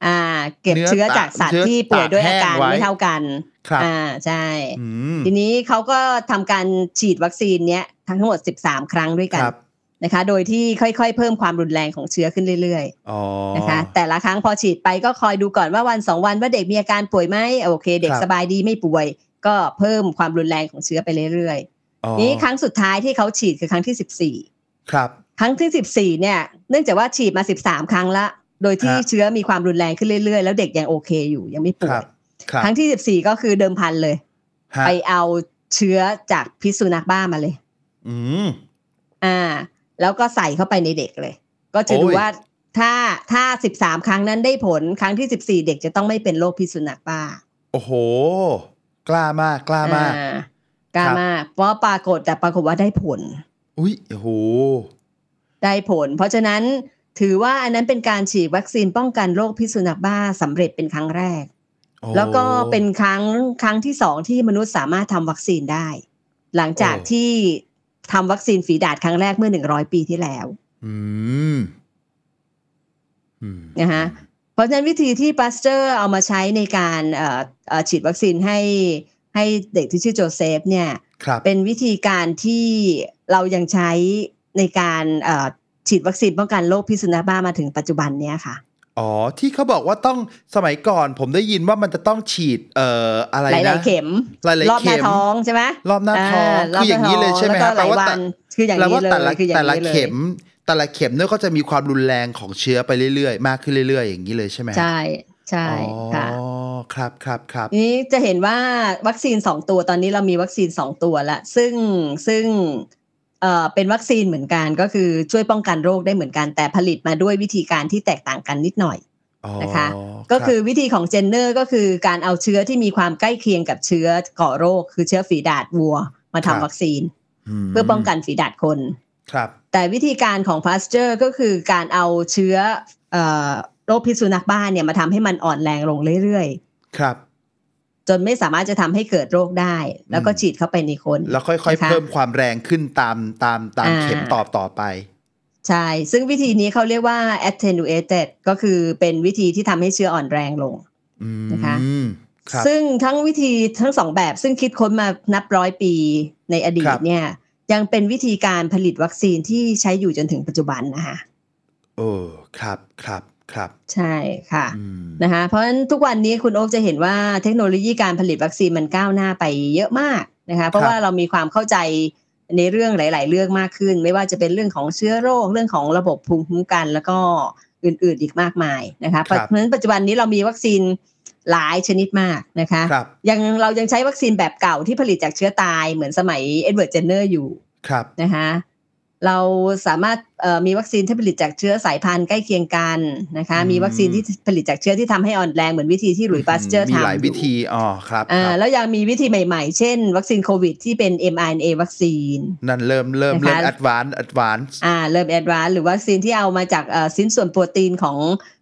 อ่า เก็บเนื้อเชื้อจากสัตว์เชื้อที่ป่วยด้วยอาการตากแห้งไว้ไม่เท่ากันครับอ่าใช่อืมทีนี้เขาก็ทำการฉีดวัคซีนเนี้ยทั้งหมด13ครั้งด้วยกันครับนะคะ โดยที่ค่อยๆ เพิ่มความรุนแรงของเชื้อขึ้นเรื่อยอ๋อๆนะคะ แต่ละครั้งพอฉีดไปก็คอยดูก่อนว่าวันสองวันว่าเด็กมีอาการป่วยไหมโอเค เด็กครับสบายดีไม่ป่วย ก็เพิ่มความรุนแรงของเชื้อไปเรื่อยอ๋อๆนี้ครั้งสุดท้ายที่เขาฉีดคือครั้งที่สิบสี่ครับครั้งที่สิบสี่เนี่ย เนื่องจากว่าฉีดมาสิบสามครั้งละ โดยที่ฮะเชื้อมีความรุนแรงขึ้นเรื่อยๆ แล้วเด็กยังโอเคอยู่ยังไม่คป่วรัยบครับครั้งที่สิบสี่ก็คือเดิมพันเลยฮะไปเอาเชื้อจากพิษสุนัขบ้ามาเลย อืมอ่า แล้วก็ใส่เข้าไปในเด็กเลย ก็จะดูโอ้ยว่าถ้าถ้าสิบสามครั้งนั้นได้ผลครั้งที่สิบสี่เด็กจะต้องไม่เป็นโรคพิษสุนัขบ้า โอ้โห กล้ามากกล้ามากอ่กล้าครับมากเพราะปรากฏแต่ปรากฏว่าได้ผล อุ้ยโอ้โหได้ผล เพราะฉะนั้นถือว่าอันนั้นเป็นการฉีดวัคซีนป้องกันโรคพิษสุนัขบ้าสำเร็จเป็นครั้งแรกโอ้แล้วก็เป็นครั้งครั้งที่สองที่มนุษย์สามารถทำวัคซีนได้ หลังจากโอ้ที่ทำวัคซีนฝีดาษครั้งแรกเมื่อหนึ่งร้อยปีที่แล้วอืมอืมนะฮะเพ ราะฉะนั้นวิธีที่ปัสเจอร์เอามาใช้ในการเอ่อเอ่อฉีดวัคซีนให้ให้เด็กที่ชื่อโจเซฟเนี่ยครับเป็นวิธีการที่เรายังใช้ในการเอ่อฉีดวัคซีนป้องกันโรคพิษสุนัขบ้ามาถึงปัจจุบันเนี้ยค่ะอ๋อที่เขาบอกว่าต้องสมัยก่อน ผมได้ยินว่ามันจะต้องฉีดเอ่ออะไรหนะลายๆเข็มหลายๆรอบหน้าเข็มท้องใช่ไหมรอบหน้าท้องรบคืออย่างนี้เลยใช่ไหมน้าท้องฮะแล้วก็หลายแปลว่าวันคืออย่างแปลนี้ว่าเลยแต่ละคืออย่างแต่ละนี้เลยเข็ม แต่ละเข็มเนี่ยก็จะมีความรุนแรงของเชื้อไปเรื่อยๆ มากขึ้นเรื่อย ๆ อย่างนี้เลยใช่ไหมฮะใช่ใช่ค่ะอ๋อครับครับครับนี้จะเห็นว่าวัคซีนสองตัวตอนนี้เรามีวัคซีนสองตัวละซึ่งซึ่งเอ่อเป็นวัคซีนเหมือนกันก็คือช่วยป้องกันโรคได้เหมือนกันแต่ผลิตมาด้วยวิธีการที่แตกต่างกันนิดหน่อยอ๋อครับนะคะก็คือวิธีของเจนเนอร์ก็คือการเอาเชื้อที่มีความใกล้เคียงกับเชื้อก่อโรค คือเชื้อฝีดาษวัวมาทำวัคซีนเพื่อป้องกันฝีดาษคนครับ แต่วิธีการของพาสเจอร์ก็คือการเอาเชื้อเอ่อโรคพิษสุนัขบ้าเนี่ยมาทำให้มันอ่อนแรงลงเรื่อยๆครับจนไม่สามารถจะทำให้เกิดโรคได้ แล้วก็อืมฉีดเข้าไปในคน แล้วค่อยๆนะคะเพิ่มความแรงขึ้นตามตามตามอ่าเข็มต่อต่อไป ใช่ ซึ่งวิธีนี้เขาเรียกว่า attenuated ก็คือเป็นวิธีที่ทำให้เชื้ออ่อนแรงลงอืมนะคะครับซึ่งทั้งวิธีทั้งสองแบบซึ่งคิดค้นมานับร้อยปีในอดีคตรับเนี่ย ยังเป็นวิธีการผลิตวัคซีนที่ใช้อยู่จนถึงปัจจุบันนะคะโอ้ครับครับครับใช่ค่ะอืมนะคะเพราะฉะนั้นทุกวันนี้คุณโอ๊คจะเห็นว่าเทคโนโลยีการผลิตวัคซีนมันก้าวหน้าไปเยอะมากนะคะเพราะว่าเรามีความเข้าใจในเรื่องหลาย ๆ เรื่องมากขึ้น ไม่ว่าจะเป็นเรื่องของเชื้อโรคเรื่องของระบบภูมิคุ้มกัน แล้วก็อื่น ๆ อีกมากมายนะคะเพราะฉะนั้นปัจจุบันนี้เรามีวัคซีน หลายชนิดมากนะคะครับยังเรายังใช้วัคซีนแบบเก่าที่ผลิตจากเชื้อตายเหมือนสมัยเอ็ดเวิร์ดเจนเนอร์อยู่ครับนะคะเราสามารถเอ่อมีวัคซีนที่ผลิตจากเชื้อสายพันธุ์ใกล้เคียงกันนะคะอืมมีวัคซีนที่ผลิตจากเชื้อที่ทำให้อ่อนแรงเหมือนวิธีที่หลุยส์ปาสเจอร์มีทำหลายอยู่วิธีอ๋อครับอ่าครับแล้วยังมีวิธีใหม่ๆ เช่น วัคซีนโควิดที่เป็น mRNA วัคซีน นั่นเริ่มเริ่มนะคะเริ่ม advance advanceอ่าเริ่ม advance หรือวัคซีนที่เอามาจากเอ่อชิ้นส่วนโปรตีนของ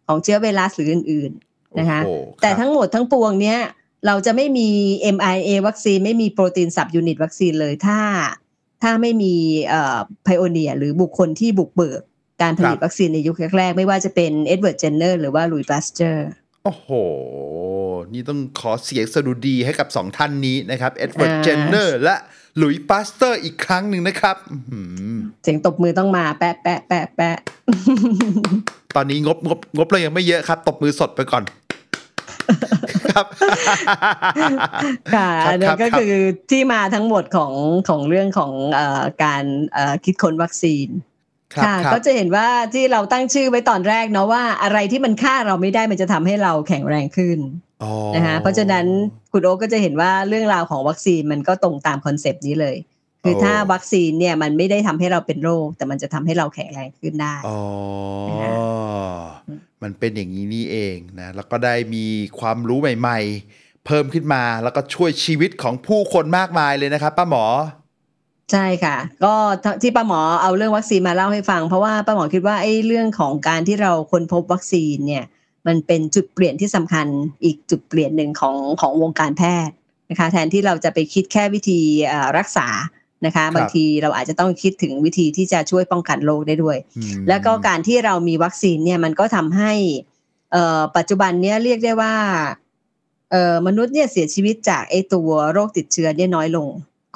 ของเชื้อไวรัสหรืออื่นๆ นะคะแต่ทั้งหมดทั้งปวงเนี้ยเราจะไม่มี mRNA วัคซีน ไม่มีโปรตีน subunit วัคซีนเลยถ้าถ้าไม่มีเอ่อ pioneer หรือบุคคลที่บุกเบิกการผลิตวัคซีนในยุคแรกๆ ไม่ว่าจะเป็นเอ็ดเวิร์ดเจนเนอร์หรือว่าลุยส์ปาสเจอร์โอ้โห นี่ต้องขอเสียงสดุดีให้กับสองท่านนี้นะครับเอ็ดเวิร์ดอ่าเจนเนอร์และหลุยส์ปาสเตอร์อีกครั้งหนึ่งนะครับอื้อหือเสียงตบมือต้องมาแปะแปะแปะแปะตอนนี้งบงบงบเรายังไม่เยอะครับ ตบมือสดไปก่อน ครับค่ะครับอันนั้นครับก็ครับคือที่มาทั้งหมดของของเรื่องของเอ่อการเอ่อคิดค้นวัคซีนครับค่ะครับก็จะเห็นว่าที่เราตั้งชื่อไว้ตอนแรกเนาะว่าอะไรที่มันฆ่าเราไม่ได้มันจะทำให้เราแข็งแรงขึ้นอ๋อ นะคะเพราะฉะนั้นคุณโอ๊คก็จะเห็นว่าเรื่องราวของวัคซีนมันก็ตรงตามคอนเซปต์นี้เลย คือถ้าวัคซีนเนี่ยมันไม่ได้ทำให้เราเป็นโรค แต่มันจะทำให้เราแข็งแรงขึ้นได้อ๋อนะคะมันเป็นอย่างนี้นี่เองนะแล้วก็ได้มีความรู้ใหม่ ๆ เพิ่มขึ้นมาแล้วก็ช่วยชีวิตของผู้คนมากมายเลยนะครับป้าหมอใช่ค่ะ ก็ที่ป้าหมอเอาเรื่องวัคซีนมาเล่าให้ฟัง เพราะว่าป้าหมอคิดว่าไอ้เรื่องของการที่เราค้นพบวัคซีนเนี่ย มันเป็นจุดเปลี่ยนที่สำคัญอีกจุดเปลี่ยนหนึ่งของของวงการแพทย์นะคะแทนที่เราจะไปคิดแค่วิธีเอ่อรักษานะคะบางทีเราอาจจะต้องคิดถึงวิธีที่จะช่วยป้องกันโรคได้ด้วยอืมแล้วก็การที่เรามีวัคซีนเนี่ยมันก็ทำให้เอ่อปัจจุบันเนี่ยเรียกได้ว่าเอ่อมนุษย์เนี่ยเสียชีวิตจากไอ้ตัวโรคติดเชื้อเนี่ยน้อยลง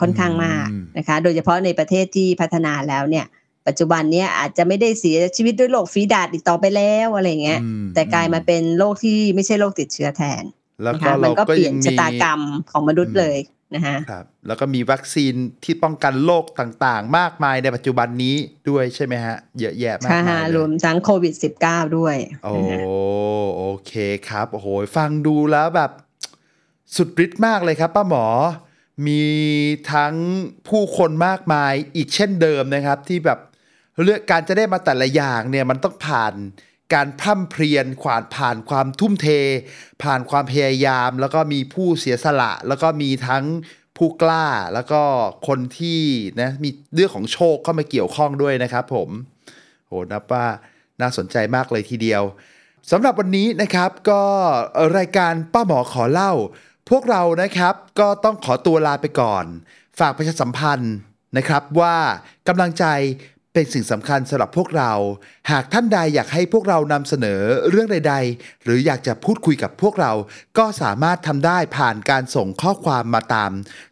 ค่อนข้างมากนะคะ โดยเฉพาะในประเทศที่พัฒนาแล้วเนี่ย ปัจจุบันเนี้ยอาจจะไม่ได้เสียชีวิตด้วยโรคฝีดาษอีกต่อไปแล้วอะไรเงี้ยอืมแต่กลายมาเป็นโรคที่ไม่ใช่โรคติดเชื้อแทนแล้วนะก็คะมัเรานก็ก็เปลี่ยัยนงชะมีตากรรมของมนุษย์เลยนะฮะครับแล้วก็มีวัคซีนที่ป้องกันโรคต่างๆ มากมายในปัจจุบันนี้ด้วยใช่ไหมฮะ เยอะแยะมากค่ะมายเลรวยมทั้งโควิด -19 ด้วย โอ้นะฮะโอเคครับโอ้โหฟังดูแล้วแบบสุดฤทธิ์มากเลยครับป้าหมอ มีทั้งผู้คนมากมายอีกเช่นเดิมนะครับ ที่แบบ เลือกการจะได้มาแต่ละอย่างเนี่ยมันต้องผ่านการพร่ำเพรียนขวานผ่านความทุ่มเท ผ่านความพยายาม แล้วก็มีผู้เสียสละ แล้วก็มีทั้งผู้กล้าแล้วก็คนที่นะมีเรื่องของโชคเข้ามาเกี่ยวข้องด้วยนะครับผมโหนับว่าน่าสนใจมากเลยทีเดียวสำหรับวันนี้นะครับก็รายการป้าหมอขอเล่า พวกเรานะครับก็ต้องขอตัวลาไปก่อน ฝากประชาสัมพันธ์นะครับว่ากำลังใจ เป็นสิ่งสำคัญสำหรับพวกเรา หากท่านใดอยากให้พวกเรานำเสนอเรื่องใด ๆ หรืออยากจะพูดคุยกับพวกเรา ก็สามารถทำได้ผ่านการส่งข้อความมาตาม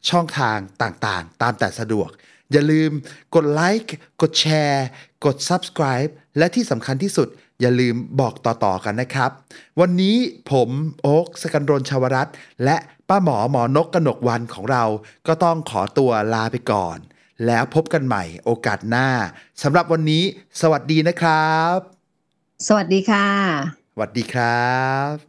ช่องทางต่างๆ ตามแต่สะดวก อย่าลืมกดไลค์ กดแชร์ กด Subscribe และที่สำคัญที่สุด อย่าลืมบอกต่อๆกันนะครับ วันนี้ผมโอ๊คสกันรนชาวรัตและป้าหมอหมอนกกนกวันของเรา ก็ต้องขอตัวลาไปก่อน แล้วพบกันใหม่โอกาสหน้าสำหรับวันนี้ สวัสดีนะครับ สวัสดีค่ะ สวัสดีครับ